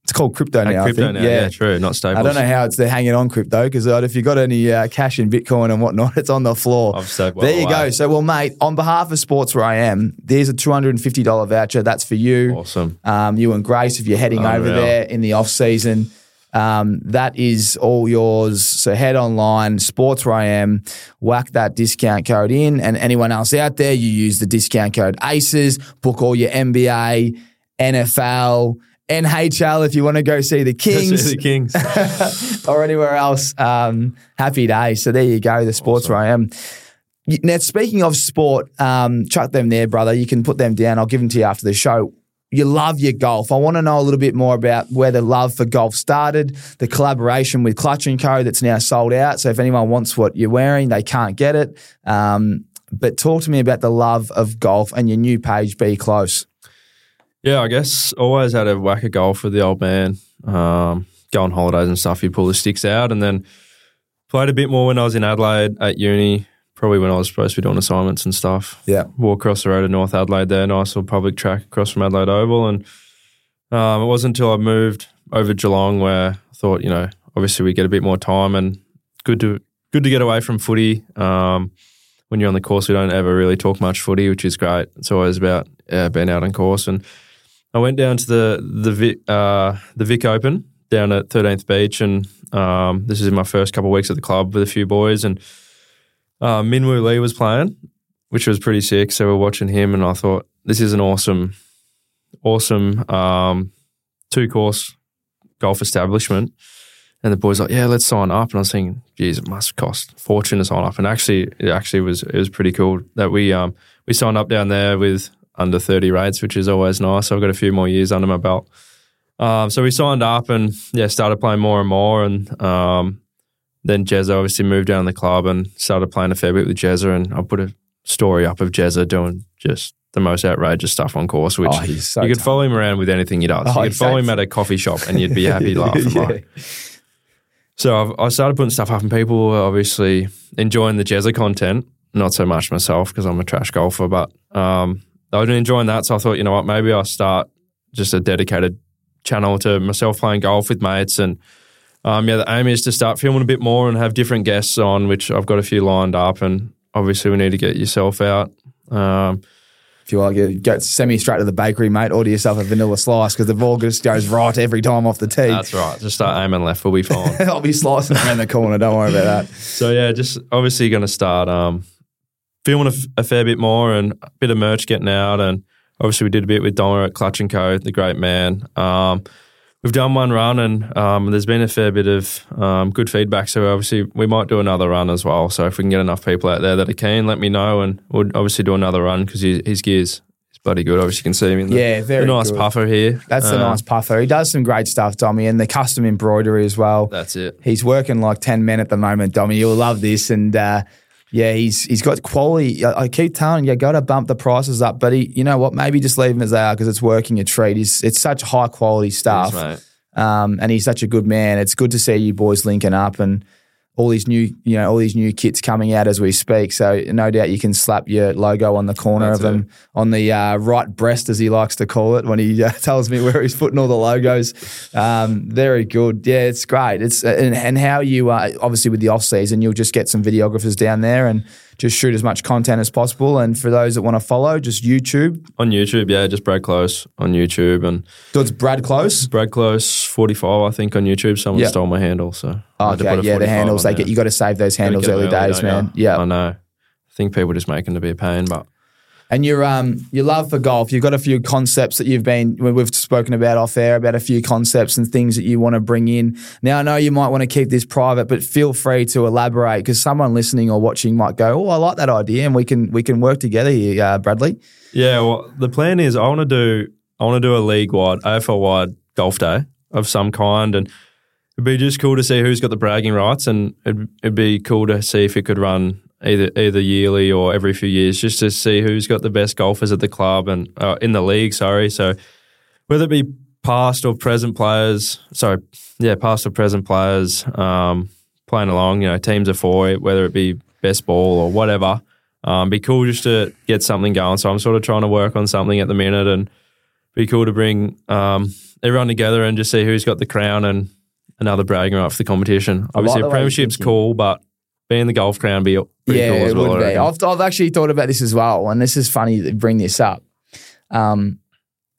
It's called crypto now. crypto I think. now. Yeah. true. Not staples. I don't know how it's they're hanging on crypto because if you've got any uh, cash in Bitcoin and whatnot, it's on the floor. I've stayed well there you away. go. So, well, mate, on behalf of Sports Where I Am, there's a $250 voucher. That's for you. Awesome. Um, you and Grace, if you're heading over there in the off season, um, that is all yours. So head online, sports where I am, whack that discount code in, and anyone else out there, you use the discount code ACES, book all your NBA, NFL, NHL if you want to go see the Kings the Kings. or anywhere else. Um, happy day. So there you go, the sports where I am. Now, speaking of sport, um, chuck them there, brother. You can put them down. I'll give them to you after the show. You love your golf. I want to know a little bit more about where the love for golf started, the collaboration with Clutch and Co. that's now sold out. So if anyone wants what you're wearing, they can't get it. Um, but talk to me about the love of golf and your new page, Be Close. Yeah, I guess always had a whack of golf with the old man. Um, go on holidays and stuff. You pull the sticks out, and then played a bit more when I was in Adelaide at uni. Probably when I was supposed to be doing assignments and stuff. Yeah. walk across the road to North Adelaide there, nice little public track across from Adelaide Oval. And um, it wasn't until I moved over Geelong where I thought, you know, obviously we get a bit more time and good to good to get away from footy. Um, when you're on the course, we don't ever really talk much footy, which is great. It's always about uh, being out on course. And I went down to the the Vic, uh, the Vic Open down at 13th Beach, and um, this is in my first couple of weeks at the club with a few boys, and uh, Minwoo Lee was playing, which was pretty sick. So we're watching him, and I thought this is an awesome, awesome um, two course golf establishment. And the boys like, yeah, let's sign up. And I was thinking, geez, it must cost fortune to sign up. And actually, it actually was it was pretty cool that we um we signed up down there with under thirty rates, which is always nice. I've got a few more years under my belt. Um, so we signed up and yeah, started playing more and more. And um, then Jezza obviously moved down the club and started playing a fair bit with Jezza. And I put a story up of Jezza doing just the most outrageous stuff on course, which Oh, so you could tough. follow him around with anything he does. Oh, you could follow him at a coffee shop and you'd be happy laughing. Yeah. like. So I've, I started putting stuff up, and people were obviously enjoying the Jezza content. Not so much myself because I'm a trash golfer, but um, I was enjoying that. So I thought, you know what, maybe I'll start just a dedicated channel to myself playing golf with mates. And um, yeah, the aim is to start filming a bit more and have different guests on, which I've got a few lined up. And obviously, we need to get yourself out. Um, If you like, you go send straight to the bakery, mate. Order yourself a vanilla slice because the ball just goes right every time off the tee. that's right. Just start aiming left, we'll be fine. I'll be slicing around the corner. Don't worry about that. So yeah, just obviously going to start um, filming a, f- a fair bit more and a bit of merch getting out, and obviously we did a bit with Donna at Clutch and Co, the great man. Um, we've done one run, and um, there's been a fair bit of um, good feedback. So obviously, we might do another run as well. So if we can get enough people out there that are keen, let me know, and we'll obviously do another run because his gears is bloody good. Obviously, you can see him in the, Yeah, very the nice good. puffer here. That's a Uh, nice puffer. He does some great stuff, Dommy, and the custom embroidery as well. That's it. He's working like ten men at the moment, Dommy. You'll love this, and uh, yeah, he's he's got quality. I, I keep telling you, got to bump the prices up, but he, you know what? Maybe just leave them as they are because it's working a treat. He's, it's such high quality stuff, um, and he's such a good man. It's good to see you boys linking up and. All these new, you know, all these new kits coming out as we speak. So no doubt you can slap your logo on the corner That's of them, on the uh, right breast, as he likes to call it, when he uh, tells me where he's putting all the logos. Um, very good. Yeah, it's great. It's and, and how you uh, obviously with the off season, you'll just get some videographers down there and just shoot as much content as possible. And for those that want to follow, just YouTube. On YouTube, yeah, just Brad Close on YouTube and So it's Brad Close. Brad Close forty five, I think, on YouTube. Someone Yeah. stole my handle, so I had to Okay, yeah, the 45 handles they there. get. You got to save those handles 'em early days, man. you? Yeah. I know. I think people just making them to be a pain, but And your um your love for golf, you've got a few concepts that you've been we- we've spoken about off air about a few concepts and things that you want to bring in. Now I know you might want to keep this private, but feel free to elaborate because someone listening or watching might go, "Oh, I like that idea," and we can we can work together here, uh, Bradley. Yeah, well, the plan is I want to do I want to do a league wide, AFL wide golf day of some kind, and it'd be just cool to see who's got the bragging rights, and it'd, it'd be cool to see if it could run either either yearly or every few years, just to see who's got the best golfers at the club and uh, in the league. Sorry, so whether it be past or present players, sorry, yeah, past or present players um, playing along, you know, teams of four, whether it be best ball or whatever. Um, be cool just to get something going. So I'm sort of trying to work on something at the minute, and be cool to bring um, everyone together and just see who's got the crown and another bragging right for the competition. Like Obviously, a premiership's cool, but being the golf crown be pretty yeah, cool as it well. would I be. reckon. I've, I've actually thought about this as well, and this is funny to bring this up. Um,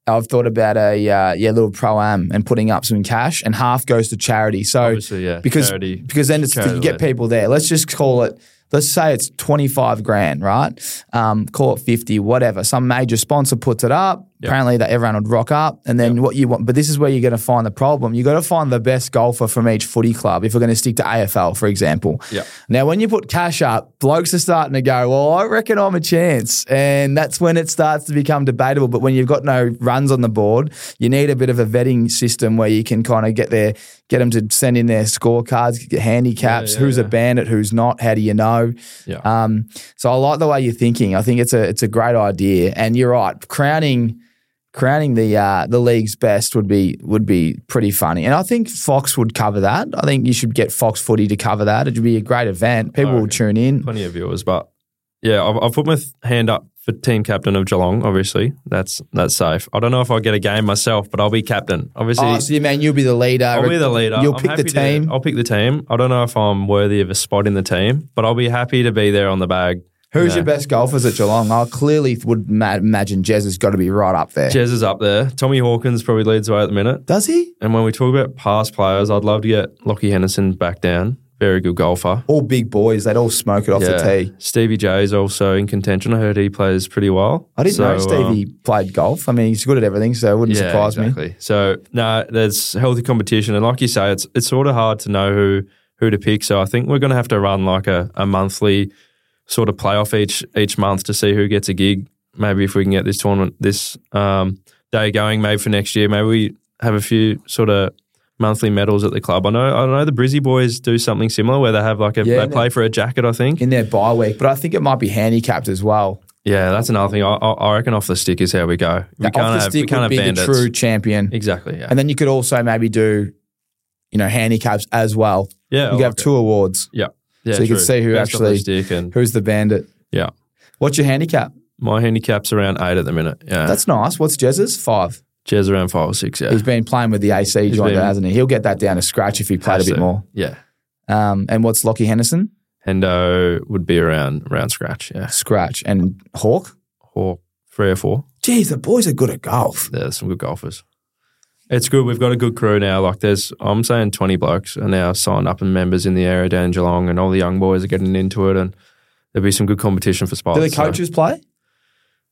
I've thought about a uh, yeah little pro am and putting up some cash, and half goes to charity. So Obviously, yeah, because charity- because then it's charity you get led. people there. Let's just call it. Let's say it's twenty five grand, right? Um, call it fifty, whatever. Some major sponsor puts it up. Yep. Apparently, that everyone would rock up, and then what you want. But this is where you're going to find the problem. You got to find the best golfer from each footy club. If we're going to stick to AFL, for example. Yep. Now, when you put cash up, blokes are starting to go, well, I reckon I'm a chance. And that's when it starts to become debatable. But when you've got no runs on the board, you need a bit of a vetting system where you can kind of get their, get them to send in their scorecards, get handicaps, Yeah, yeah, who's a bandit, who's not, how do you know? Yeah. Um, so I like the way you're thinking. I think it's a it's a great idea. And you're right, crowning crowning the uh, the league's best would be would be pretty funny. And I think Fox would cover that. I think you should get Fox Footy to cover that. It'd be a great event. People will tune in. plenty of viewers. But yeah, I've, I've put my hand up for team captain of Geelong. Obviously, that's that's safe. I don't know if I'll get a game myself, but I'll be captain. Obviously, Oh, so you mean you'll be the leader? I'll be the leader. You'll I'm pick the happy to- team. I'll pick the team. I don't know if I'm worthy of a spot in the team, but I'll be happy to be there on the bag. Who's Yeah. your best golfers at Geelong? I clearly would ma- imagine Jez has got to be right up there. Jez is up there. Tommy Hawkins probably leads the way at the minute. Does he? And when we talk about past players, I'd love to get Lachie Henderson back down. Very good golfer. All big boys. They'd all smoke it off the tee. Stevie J is also in contention. I heard he plays pretty well. I didn't So, know um, Stevie played golf. I mean, he's good at everything, so it wouldn't surprise me. So no, there's healthy competition, and like you say, it's it's sort of hard to know who who to pick. So I think we're going to have to run like a, a monthly sort of playoff each each month to see who gets a gig. Maybe if we can get this tournament this um, day going, maybe for next year, maybe we have a few sort of monthly medals at the club. I know I know the Brizzy boys do something similar where they have like a Yeah, they play for a jacket. I think. In their bye week, but I think it might be handicapped as well. Yeah, that's another thing. I, I reckon off the stick is how we go. We Off the have stick can't would have be the true champion. Exactly. Yeah. And then you could also maybe do, you know, handicaps as well. yeah. You could have it. two awards. Yeah. Yeah. So you can see who Best actually- stick and Who's the bandit? yeah. What's your handicap? My handicap's around eight at the minute. Yeah. That's nice. What's Jez's? Five. Jez around five or six. Yeah. He's been playing with the AC joint, been- hasn't he? He'll get that down to scratch if he played a bit to. more. Yeah. Um, and what's Lachie Henderson? Hendo would be around around scratch. Yeah. Scratch. And Hawk? Hawk, three or four. Geez, the boys are good at golf. There's some good golfers. It's good. We've got a good crew now. Like there's, I'm saying 20 blokes are now signed up and members in the area down in Geelong, and all the young boys are getting into it, and there'll be some good competition for spots. Do the so- coaches play?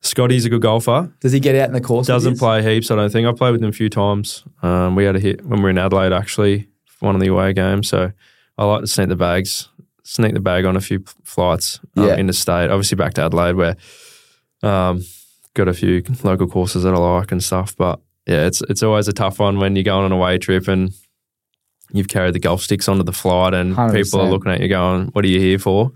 Scotty's a good golfer. Does he get out in the course? Doesn't play heaps, I don't think. I played with him a few times. Um, we had a hit when we were in Adelaide, actually, for one of the away games. So I like to sneak the bags, sneak the bag on a few flights um, Yeah. interstate. Obviously, back to Adelaide, where um, got a few local courses that I like and stuff. But yeah, it's it's always a tough one when you're going on a away trip and you've carried the golf sticks onto the flight and people are looking at you going, "What are you here for?"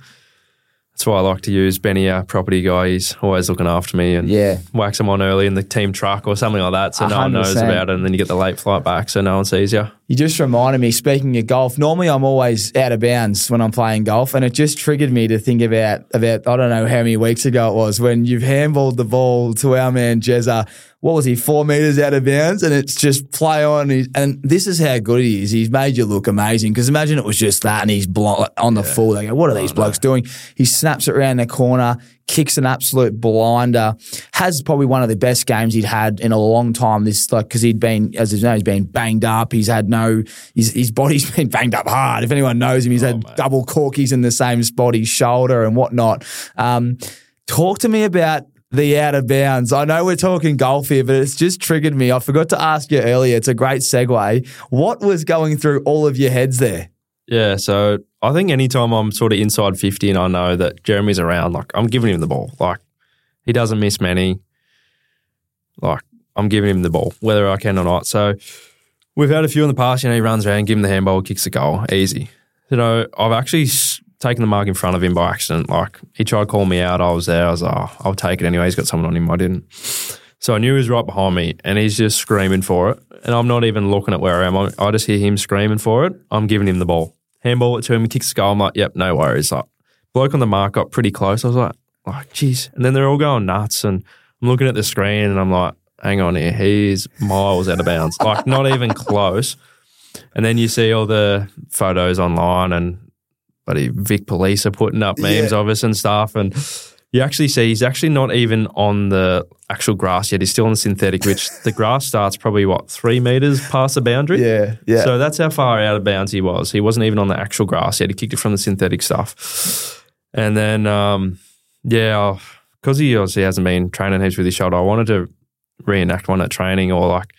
That's why I like to use Benny, our property guy. He's always looking after me and Yeah. wax them on early in the team truck or something like that, so no one knows about it, and then you get the late flight back, so no one sees you. You just reminded me, speaking of golf, normally I'm always out of bounds when I'm playing golf, and it just triggered me to think about, about I don't know how many weeks ago it was, when you've handballed the ball to our man Jezza. What was he, four metres out of bounds? And it's just play on. And this is how good he is. He's made you look amazing. Because imagine it was just that and he's blo- on the full. They go, what are these blokes doing? He snaps it around the corner, kicks an absolute blinder, has probably one of the best games he'd had in a long time. This like because he'd been, as you know, he's been banged up. He's had no, his, his body's been banged up hard. If anyone knows him, he's had double corkies in the same spot, his shoulder and whatnot. Um, talk to me about the out of bounds. I know we're talking golf here, but it's just triggered me. I forgot to ask you earlier. It's a great segue. What was going through all of your heads there? Yeah, so I think anytime I'm sort of inside 50 and I know that Jeremy's around, like I'm giving him the ball. Like he doesn't miss many. Like I'm giving him the ball, whether I can or not. So we've had a few in the past, you know, he runs around, give him the handball, kicks the goal, easy. You know, I've actually taken the mark in front of him by accident. Like he tried calling me out, I was there, I was like, oh, I'll take it anyway. He's got someone on him, I didn't. So I knew he was right behind me and he's just screaming for it. And I'm not even looking at where I am. I, just hear him screaming for it. I'm giving him the ball. Handball it to him, he kicks the goal. I'm like, yep, no worries. Like, bloke on the mark got pretty close. I was like, like, geez. And then they're all going nuts. And I'm looking at the screen and I'm like, hang on here. He's miles out of bounds. Like, not even close. And then you see all the photos online and buddy Vic Police are putting up memes of us and stuff. And you actually see he's actually not even on the actual grass yet. He's still on the synthetic, which the grass starts probably what three meters past the boundary. Yeah, yeah. So that's how far out of bounds he was. He wasn't even on the actual grass yet. He kicked it from the synthetic stuff. And then, um, yeah, because he obviously hasn't been training heaps with his shoulder, I wanted to reenact one at training or like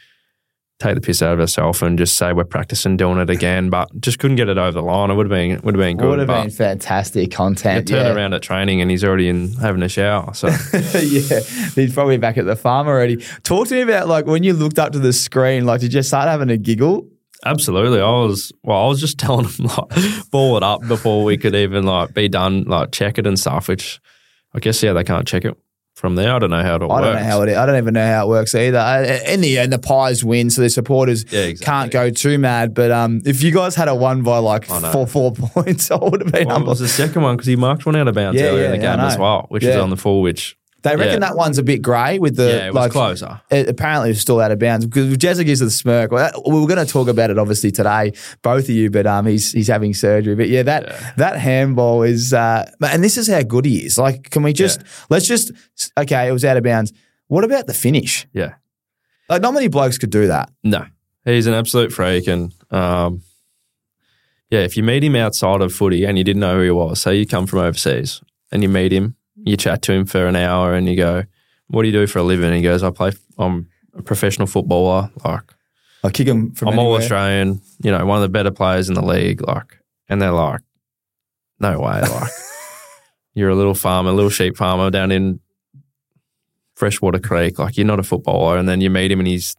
take the piss out of herself and just say we're practicing doing it again, but just couldn't get it over the line. It would have been would have been good. It would have been fantastic content. turn yeah. around at training and he's already in having a shower. So yeah, he's probably back at the farm already. Talk to me about like when you looked up to the screen, like did you start having a giggle? absolutely, I was well. I was just telling him like ball it up before we could even like be done, like check it and stuff. Which I guess yeah, they can't check it from there. I don't know how it all I works. don't know how it. I don't even know how it works either. I- In the end, the Pies win, so the supporters Yeah, exactly. can't go too mad. But um, if you guys had a one by like four four points, I would have been. Well, it was the second one because he marked one out of bounds Yeah, earlier yeah, in the game as well, which is on the full. Which They reckon yeah. that one's a bit grey with the yeah, it was like. closer. It, apparently, it's still out of bounds because Jezza gives the smirk. Well, that- we were going to talk about it obviously today, both of you, but um, he's he's having surgery. But yeah, that that handball is, uh, and this is how good he is. Like, can we just let's just okay? It was out of bounds. What about the finish? Yeah. Like, not many blokes could do that. No, he's an absolute freak, and um, yeah, if you meet him outside of footy and you didn't know who he was, say you come from overseas and you meet him, you chat to him for an hour, and you go, "What do you do for a living?" And he goes, "I play. I'm a professional footballer. Like I kick him from I'm all. Australian. You know, one of the better players in the league. Like, and they're like, no way. Like, you're a little farmer, a little sheep farmer down in Freshwater Creek. Like, you're not a footballer. And then you meet him, and he's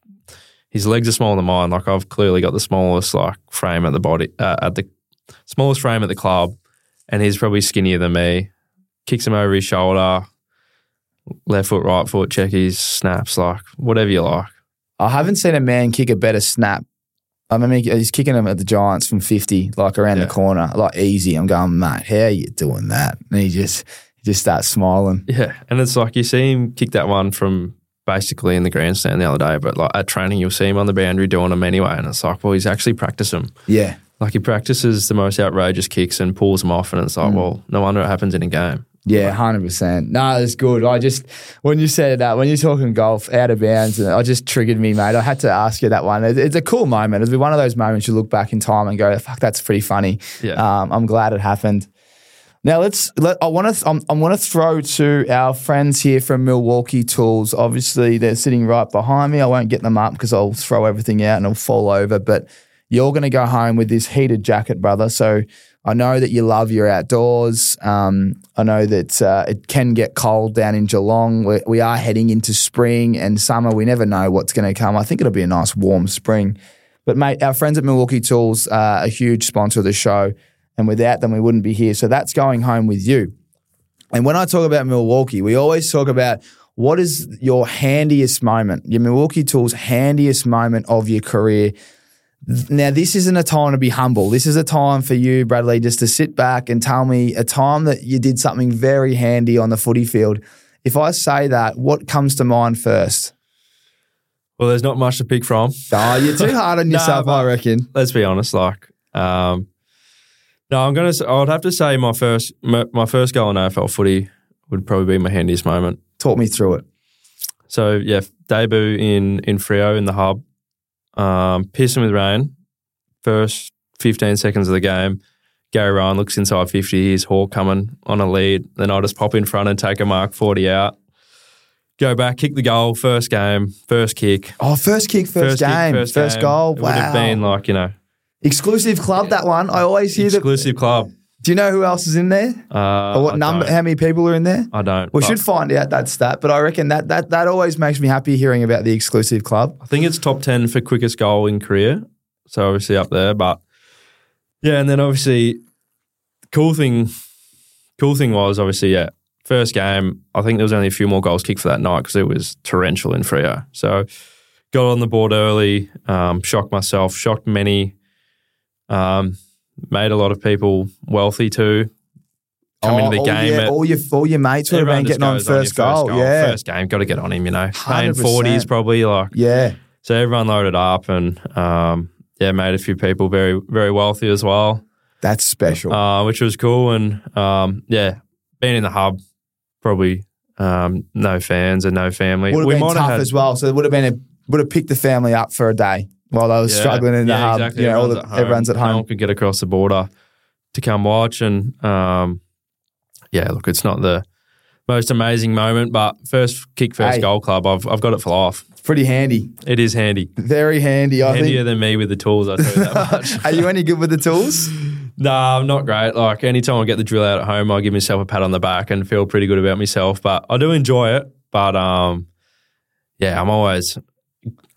his legs are smaller than mine. Like, I've clearly got the smallest like frame at the body uh, at the smallest frame at the club, and he's probably skinnier than me. Kicks him over his shoulder. Left foot, right foot, checkies, snaps, like whatever you like. I haven't seen a man kick a better snap. I mean, he's kicking him at the Giants from 50, like around Yeah. the corner, like easy. I'm going, mate, how are you doing that? And he just he just starts smiling. Yeah, and it's like you see him kick that one from basically in the grandstand the other day, but like at training you'll see him on the boundary doing them anyway, and it's like, well, he's actually practiced them. Yeah. Like he practices the most outrageous kicks and pulls them off, and it's like, mm. well, no wonder it happens in a game. Yeah, hundred percent. No, it's good. I just when you said that, when you're talking golf out of bounds, I just triggered me, mate. I had to ask you that one. It- It's a cool moment. It'll be one of those moments you look back in time and go, "Fuck, that's pretty funny." Yeah. Um, I'm glad it happened. Now let's. Let, I want to. I want to throw to our friends here from Milwaukee Tools. Obviously, they're sitting right behind me. I won't get them up because I'll throw everything out and it'll fall over. But you're going to go home with this heated jacket, brother. So I know that you love your outdoors. Um, I know that uh, it can get cold down in Geelong. We're, we are heading into spring and summer. We never know what's going to come. I think it'll be a nice warm spring. But mate, our friends at Milwaukee Tools are a huge sponsor of the show, and without them, we wouldn't be here. So that's going home with you. And when I talk about Milwaukee, we always talk about what is your handiest moment, your Milwaukee Tools handiest moment of your career. Now, this isn't a time to be humble. This is a time for you, Bradley, just to sit back and tell me a time that you did something very handy on the footy field. If I say that, what comes to mind first? Well, there's not much to pick from. Oh, you're too hard on No, yourself, I reckon. Let's be honest. Like, um, no, I'm gonna. I'd have to say my first my, my first goal in AFL footy would probably be my handiest moment. Talk me through it. So yeah, debut in in Frio in the hub, um, pissing with rain. First 15 seconds of the game, Gary Rohan looks inside 50. He's Hawk coming on a lead. Then I'll just pop in front and take a mark 40 out. Go back, kick the goal. First game, first kick, Oh, first kick, first, kick, game, first, game. goal. It wow. would have been like you know Exclusive club, that one. I always hear that. exclusive club. Do you know who else is in there? Uh, or what I number? don't. How many people are in there? I don't. We but should find out that stat, but I reckon that that that always makes me happy hearing about the exclusive club. I think it's top 10 for quickest goal in career. So obviously up there. But yeah, and then obviously cool thing cool thing was obviously, yeah, first game, I think there was only a few more goals kicked for that night because it was torrential in Frio. So got on the board early, um, shocked myself, shocked many, um, made a lot of people wealthy too. Coming Oh, to the all game, your, at- all your all your mates would have everyone been just getting on goes first, your goal. Yeah, first game, got to get on him. You know, paying 100%. forties probably like yeah. so everyone loaded up and um, yeah, made a few people very very wealthy as well, That's special. uh, which was cool. And um, yeah, being in the hub, probably um, no fans and no family. would have we been might tough had, as well. So it would have been a would have picked the family up for a day while they was yeah, struggling in the yeah, hub. Exactly. You know, all everyone's, the, at home. everyone's at No one could get across the border to come watch, and um, yeah, look, it's not the most amazing moment, but first kick, first Hey. goal club, I've I've got it for life. Pretty handy, It is handy, very handy. I handier think. than me with the tools. I tell you that much. Are you any good with the tools? Nah, I'm not great. Like anytime I get the drill out at home, I give myself a pat on the back and feel pretty good about myself. But I do enjoy it. But um, yeah, I'm always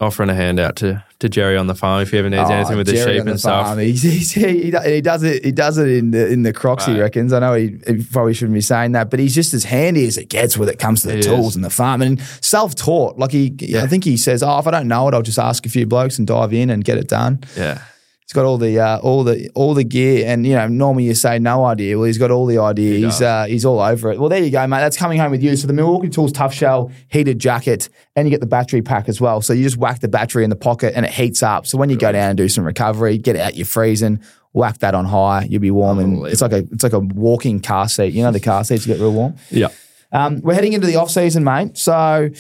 offering a handout to, to Jerry on the farm if he ever needs Oh, anything with the sheep the and stuff. He's, he's, he, he does it. He does it in the in the Crocs. He reckons. I know he, he probably shouldn't be saying that, but he's just as handy as it gets when it comes to the He tools is. and the farm and self taught. Like he, I think he says, "Oh, if I don't know it, I'll just ask a few blokes and dive in and get it done." Yeah. He's got all the uh, all the all the gear, and you know normally you say no idea. Well, he's got all the idea. He he's uh, he's all over it. Well, there you go, mate. That's coming home with you. So the Milwaukee Tools Tough Shell heated jacket, and you get the battery pack as well. So you just whack the battery in the pocket, and it heats up. So when you go down and do some recovery, get it out your freezing, whack that on high, you'll be warm, and it's like a it's like a walking car seat. You know the car seats get real warm. Yeah. Um, we're heading into the off season, mate. So,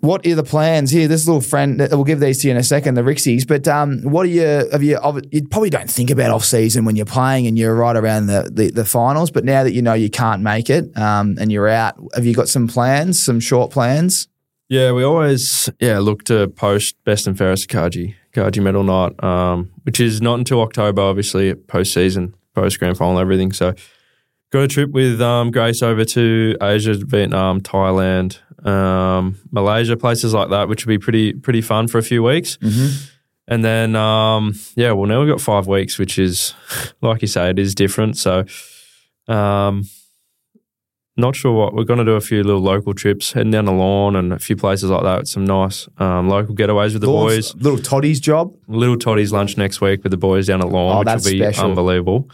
what are the plans here? This little friend, we'll give these to you in a second, the Rixies. But um, what are you? Have you? You probably don't think about off season when you're playing and you're right around the, the the finals. But now that you know you can't make it um, and you're out, have you got some plans? Some short plans? Yeah, we always yeah look to post best and fairest Carji Carji medal night, um, which is not until October, obviously post season, post grand final, everything. So got a trip with um, Grace over to Asia, Vietnam, Thailand, um, Malaysia, places like that, which would be pretty pretty fun for a few weeks. And then um, yeah, well now we've got five weeks, which is like you say, it is different. So um, not sure what we're going to do. A few little local trips, heading down the Lorne and a few places like that. Some nice um, local getaways with the Little- boys. little Toddy's job. Little Toddy's lunch next week with the boys down at Lorne, Oh, which that's will be special. unbelievable.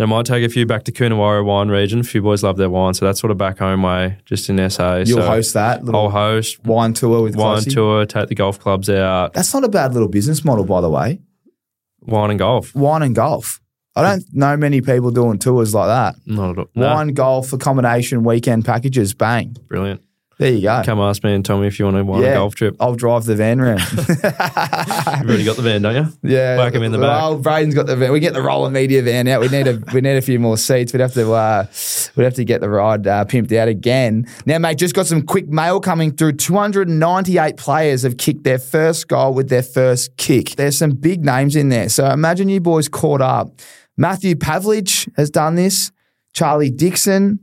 Then I might take a few back to Coonawarra wine region. A few boys love their wine, so that's sort of back home way, just in SA. You'll so host that little I'll host wine tour with wine tour, take the golf clubs out, That's not a bad little business model, by the way. wine and golf. Wine and golf. I don't know many people doing tours like that. Not at all. No, Wine, golf, accommodation, weekend packages, bang. brilliant. There you go. Come ask me and Tommy if you want to want Yeah. a golf trip. I'll drive the van round. You've already got the van, don't you? Yeah, Whack 'em in the back. Well, Braden's got the van. We get the rolling media van out. We need a we need a few more seats. We'd have to uh, we'd have to get the ride uh, pimped out again. Now, mate, just got some quick mail coming through. Two hundred and ninety eight players have kicked their first goal with their first kick. There's some big names in there. So imagine you boys caught up. Matthew Pavlich has done this. Charlie Dixon.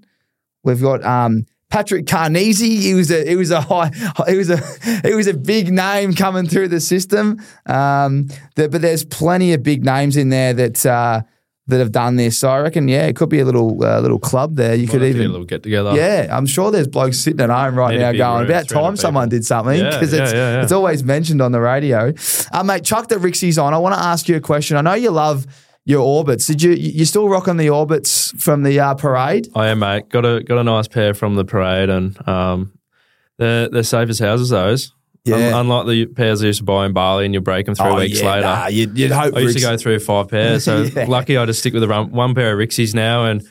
We've got um, Patrick Carnesi. He was a he was a high he was a he was a big name coming through the system. Um, that- but there's plenty of big names in there that uh, that have done this. So I reckon, yeah, it could be a little uh, little club there. You could Might to get a even. little get together. Yeah, I'm sure there's blokes sitting at home right Need now going, room, about time someone did something because yeah, it's, yeah, yeah. it's always mentioned on the radio. Uh, mate, Chuck that Rixie's on. I want to ask you a question. I know you love your orbits. Did you you still rocking the orbits from the uh, parade? I am, mate. Got a got a nice pair from the parade, and um, they're they're safe as houses. Those, Un- Yeah. unlike the pairs I used to buy in Bali, and you break them three weeks Oh, yeah, later. nah, you'd, you'd hope I used to go through five pairs, so Yeah. lucky I just stick with the run, one pair of Rixies now, and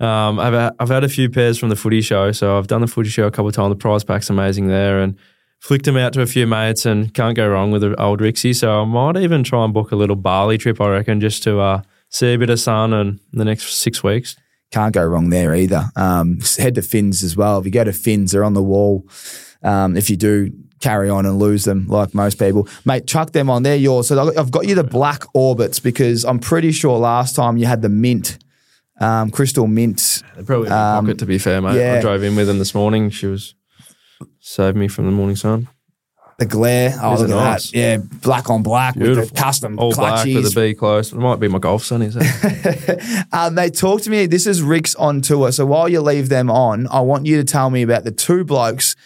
um, I've had, I've had a few pairs from the footy show. So I've done the footy show a couple of times. The prize pack's amazing there, and flicked them out to a few mates, and can't go wrong with an old Rixie. So I might even try and book a little Bali trip. I reckon just to uh, see a bit of sun in the next six weeks. Can't go wrong there either. Um, head to Finns as well. If you go to Finns, they're on the wall. Um, if you do carry on and lose them, like most people, mate, chuck them on. They're yours. So I've got you the black orbits because I'm pretty sure last time you had the mint, um, crystal mint. They're probably in my Um, pocket, to be fair, mate. yeah. I drove in with them this morning. She was saved me from the morning sun. The glare. Oh, Is look it at nice? that. Yeah, black on black with Beautiful. the custom All black with a B close. It might be my golf sunnies. eh? Um, they talk to me. This is Rick's on tour. So while you leave them on, I want you to tell me about the two blokes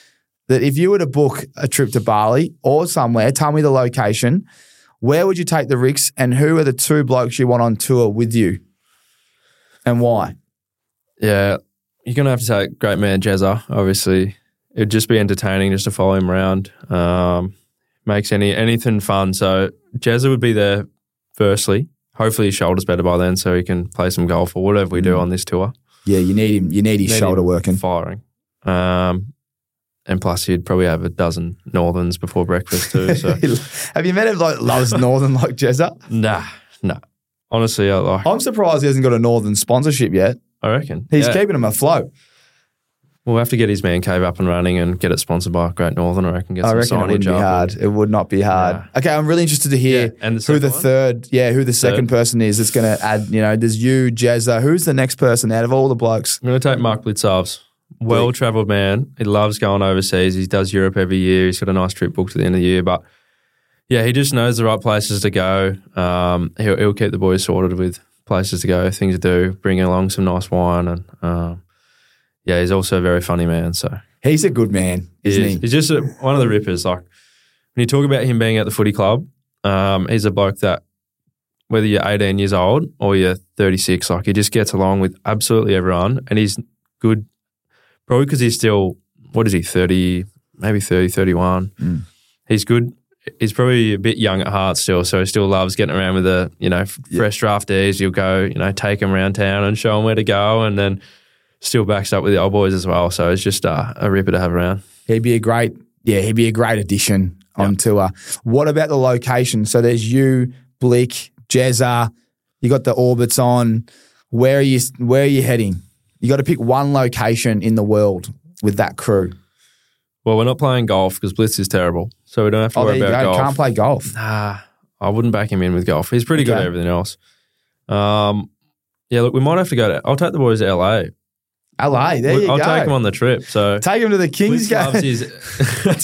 that if you were to book a trip to Bali or somewhere, tell me the location. Where would you take the Ricks and who are the two blokes you want on tour with you and why? Yeah, you're gonna have to take great man Jezza. Obviously, it'd just be entertaining just to follow him around. Um, makes any anything fun. So Jezza would be there. Firstly, hopefully his shoulder's better by then, so he can play some golf or whatever we do on this tour. Yeah, you need him. You need his Need shoulder working. firing. Um, and plus, he'd probably have a dozen Northerns before breakfast too. So Have you met him like loves Northern like Jezza? nah, nah. Honestly, I like. I'm surprised he hasn't got a Northern sponsorship yet. I reckon He's Yeah. keeping him afloat. We'll have to get his man cave up and running and get it sponsored by Great Northern. Or I reckon. Get I some reckon it wouldn't be hard. and- It would not be hard. Yeah. Okay, I'm really interested to hear Yeah, and the who the one? third, yeah, who the second person is that's going to add. You know, there's you, Jezza. Who's the next person out of all the blokes? I'm going to take Mark Blicavs. Well travelled man. He loves going overseas. He does Europe every year. He's got a nice trip booked at the end of the year. But yeah, he just knows the right places to go. Um, he'll, he'll keep the boys sorted with places to go, things to do, bring along some nice wine. And um, yeah, he's also a very funny man. So He's a good man, isn't is. he? he's just a, one of the rippers. Like when you talk about him being at the footy club, um, he's a bloke that whether you're 18 years old or you're 36, like he just gets along with absolutely everyone, and he's good. Probably because he's still what is he 30, maybe 30, 31. Mm. He's good. He's probably a bit young at heart still, so he still loves getting around with the you know fresh draftees. You'll go you know take him around town and show him where to go, and then still backs up with the old boys as well. So it's just uh, a ripper to have around. He'd be a great, yeah, he'd be a great addition on tour. What about the location? So there's you, Blick, Jezza. You got the orbits on. Where are you? Where are you heading? You got to pick one location in the world with that crew. Well, we're not playing golf because Blitz is terrible, so we don't have to Oh, worry about go. golf. Can't play golf. Nah, I wouldn't back him in with golf. He's pretty good at everything else. Um, yeah, look, we might have to go to. I'll take the boys to LA. LA. There you go. I'll take him on the trip. So Take him to the Kings game. his.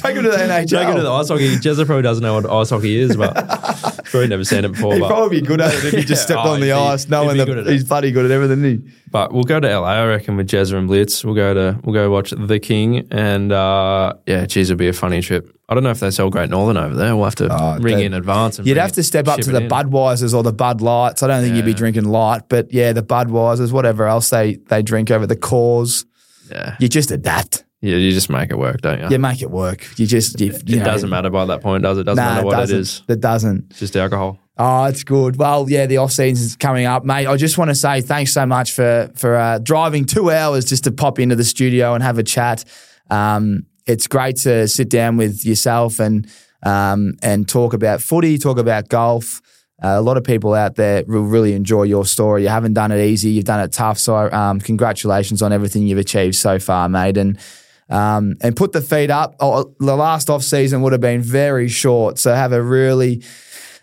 Take him to the NHL. Take him to the ice hockey. Jezza probably doesn't know what ice hockey is, but probably never seen it before. He'd probably be good at it if he just Yeah. stepped Oh, on the ice, knowing that he's bloody good at everything. Isn't he? but we'll go to LA. I reckon with Jezza and Blitz. We'll go to we'll go watch the King, and uh, yeah, geez, it'll be a funny trip. I don't know if they sell Great Northern over there. We'll have to Oh, ring in advance. And You'd have to step up to the in. Budweisers or the Bud Lights. I don't think you'd be drinking light, but yeah, the Budweisers, whatever else they they drink over the cores. Yeah, You just adapt. Yeah, you just make it work, don't you? You make it work. You just you, It doesn't matter by that point, does it? Doesn't Nah, matter what it is. It doesn't. It's just alcohol. Oh, it's good. Well, yeah, the off season's coming up, mate. I just want to say thanks so much for for uh, driving two hours just to pop into the studio and have a chat. Um, it's great to sit down with yourself and um, and talk about footy, talk about golf. Uh, a lot of people out there will really enjoy your story. You haven't done it easy, you've done it tough. So, um, congratulations on everything you've achieved so far, mate. And um, and put the feet up. Oh, the last off season would have been very short, so have a really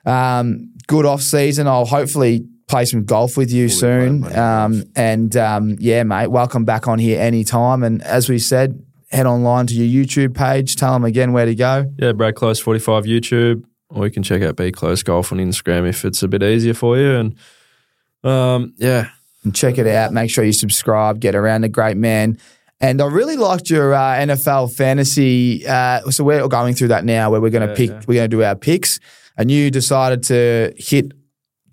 um, good off season. I'll hopefully play some golf with you soon. Um, and um, yeah, mate, welcome back on here anytime. And as we said, head online to your YouTube page. Tell them again where to go. Yeah, Brad Close 45 YouTube, or you can check out B Close Golf on Instagram if it's a bit easier for you. And um, yeah, and check it out. Make sure you subscribe. Get around the great man. And I really liked your uh, NFL fantasy. Uh, so we're going through that now, where we're going to Yeah, pick. yeah. We're going to do our picks. And you decided to hit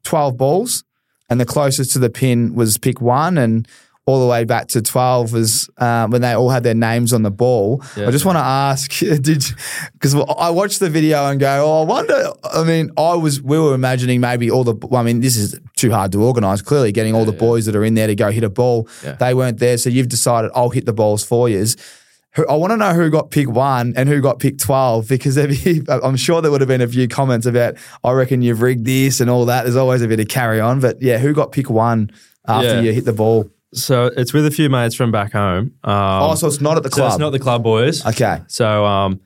twelve balls, and the closest to the pin was pick one, and all the way back to twelve was uh, when they all had their names on the ball. Yeah. I just want to ask, did because I watched the video and go, oh, I wonder. I mean, I was we were imagining maybe all the. Well, I mean, this is too hard to organise. Clearly, getting all the boys that are in there to go hit a ball, Yeah. they weren't there. So you've decided I'll hit the balls for you. I want to know who got pick one and who got pick 12 because be, I'm sure there would have been a few comments about, I reckon you've rigged this and all that. There's always a bit of carry on. But yeah, who got pick one after Yeah. you hit the ball? so it's with a few mates from back home. Um, oh, so it's not at the so club. it's not the club boys. okay. So um,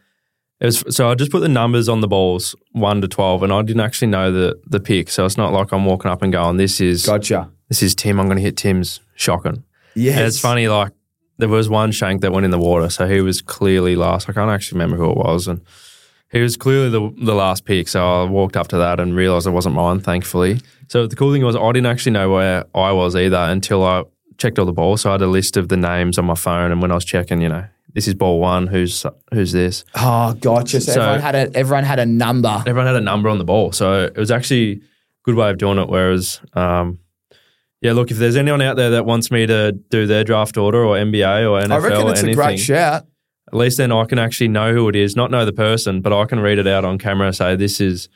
was so I just put the numbers on the balls one to twelve, and I didn't actually know the the pick. So it's not like I'm walking up and going, "This is Gotcha. this is Tim. I'm going to hit Tim's shocking." Yes. And it's funny, like there was one shank that went in the water, so he was clearly last. I can't actually remember who it was, and he was clearly the the last pick. So I walked up to that and realized it wasn't mine, thankfully. So the cool thing was I didn't actually know where I was either until I checked all the balls. So I had a list of the names on my phone, and when I was checking, you know, this is ball one. Who's who's this? Oh, gotcha. So, So- everyone had a everyone had a number. Everyone had a number on the ball, so it was actually a good way of doing it. Whereas, um, yeah, look, if there's anyone out there that wants me to do their draft order or NBA or NFL I reckon it's anything, a great shout. at least then I can actually know who it is, not know the person, but I can read it out on camera say this is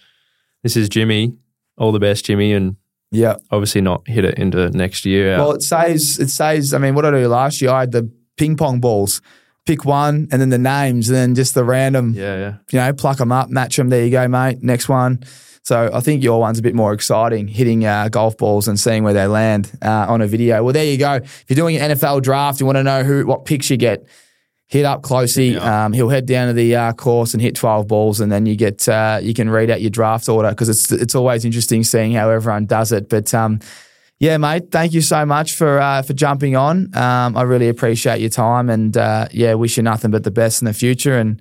this is Jimmy. All the best, Jimmy, and Yeah. obviously not hit it into next year. Well, it saves it saves. I mean, what did I do last year? I had the ping pong balls. Pick one, and then the names, and then just the random. yeah, yeah. You know, pluck them up, match them. There you go, mate. Next one. So I think your one's a bit more exciting, hitting uh, golf balls and seeing where they land uh, on a video. Well, there you go. If you're doing an NFL draft, you want to know who what picks you get. Hit up Closey. Yeah. Um, he'll head down to the uh, course and hit 12 balls, and then you get uh, you can read out your draft order because it's it's always interesting seeing how everyone does it. But um, yeah, mate, thank you so much for uh, for jumping on. Um, I really appreciate your time, and uh, yeah, wish you nothing but the best in the future. And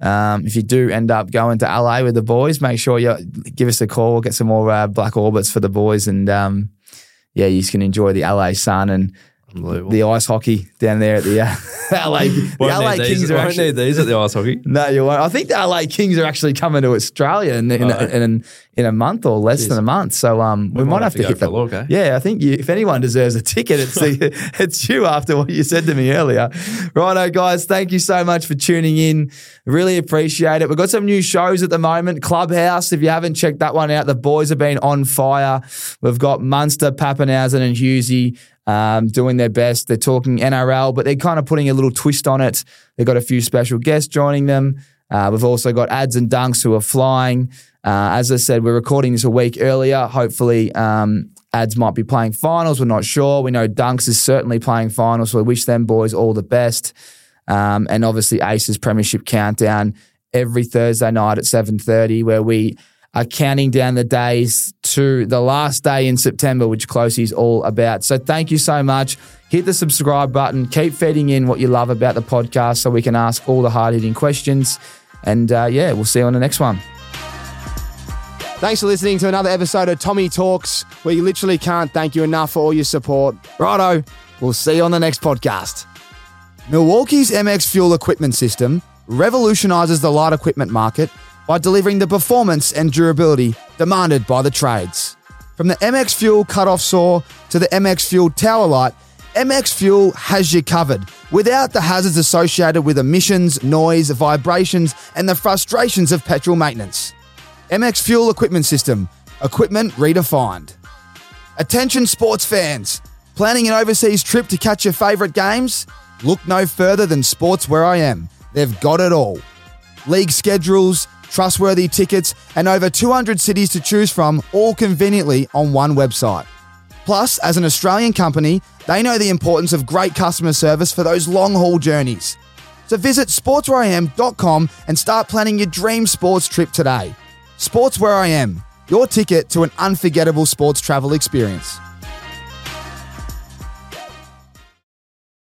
um, if you do end up going to LA with the boys, make sure you give us a call. Get some more uh, black orbits for the boys, and um, yeah, you can enjoy the LA sun and. The ice hockey down there at the uh, LA. The LA need Kings these, are actually. need these at the ice hockey. No, you won't. I think the LA Kings are actually coming to Australia in in, Right. in, in, a month or less Jeez. than a month. So um, we, might have to, hit look, eh? Yeah, I think you, if anyone deserves a ticket, it's the, it's you after what you said to me earlier. Righto, guys, thank you so much for tuning in. Really appreciate it. We've got some new shows at the moment. Clubhouse, if you haven't checked that one out, the boys have been on fire. We've got Munster, Pappenhausen, and Husey um, doing their best. They're talking NRL, but they're kind of putting a little twist on it. They've got a few special guests joining them. Uh, we've also got ads and dunks who are flying. Uh, as I said, we're recording this a week earlier. Hopefully, um, ads might be playing finals. We're not sure. We know dunks is certainly playing finals. So we wish them boys all the best. Um, and obviously, Aces Premiership Countdown every Thursday night at seven thirty, where we are counting down the days to the last day in September, which Closey's all about. So thank you so much. Hit the subscribe button. Keep feeding in what you love about the podcast so we can ask all the hard hitting questions. And uh, yeah, we'll see you on the next one. Thanks for listening to another episode of Tommy Talks, where you literally can't thank you enough for all your support. Righto, we'll see you on the next podcast. Milwaukee's MX Fuel equipment system revolutionizes the light equipment market by delivering the performance and durability demanded by the trades. From the MX Fuel cutoff saw to the MX Fuel tower light, MX Fuel has you covered without the hazards associated with emissions, noise, vibrations, and the frustrations of petrol maintenance. MX Fuel Equipment System, equipment redefined. Attention sports fans, planning an overseas trip to catch your favourite games? Look no further than Sports Where I Am, they've got it all. League schedules, trustworthy tickets, and over 200 cities to choose from, all conveniently on one website. Plus, as an Australian company, they know the importance of great customer service for those long haul journeys. So visit sportswhereiam.com and start planning your dream sports trip today. Sports Where I Am, your ticket to an unforgettable sports travel experience.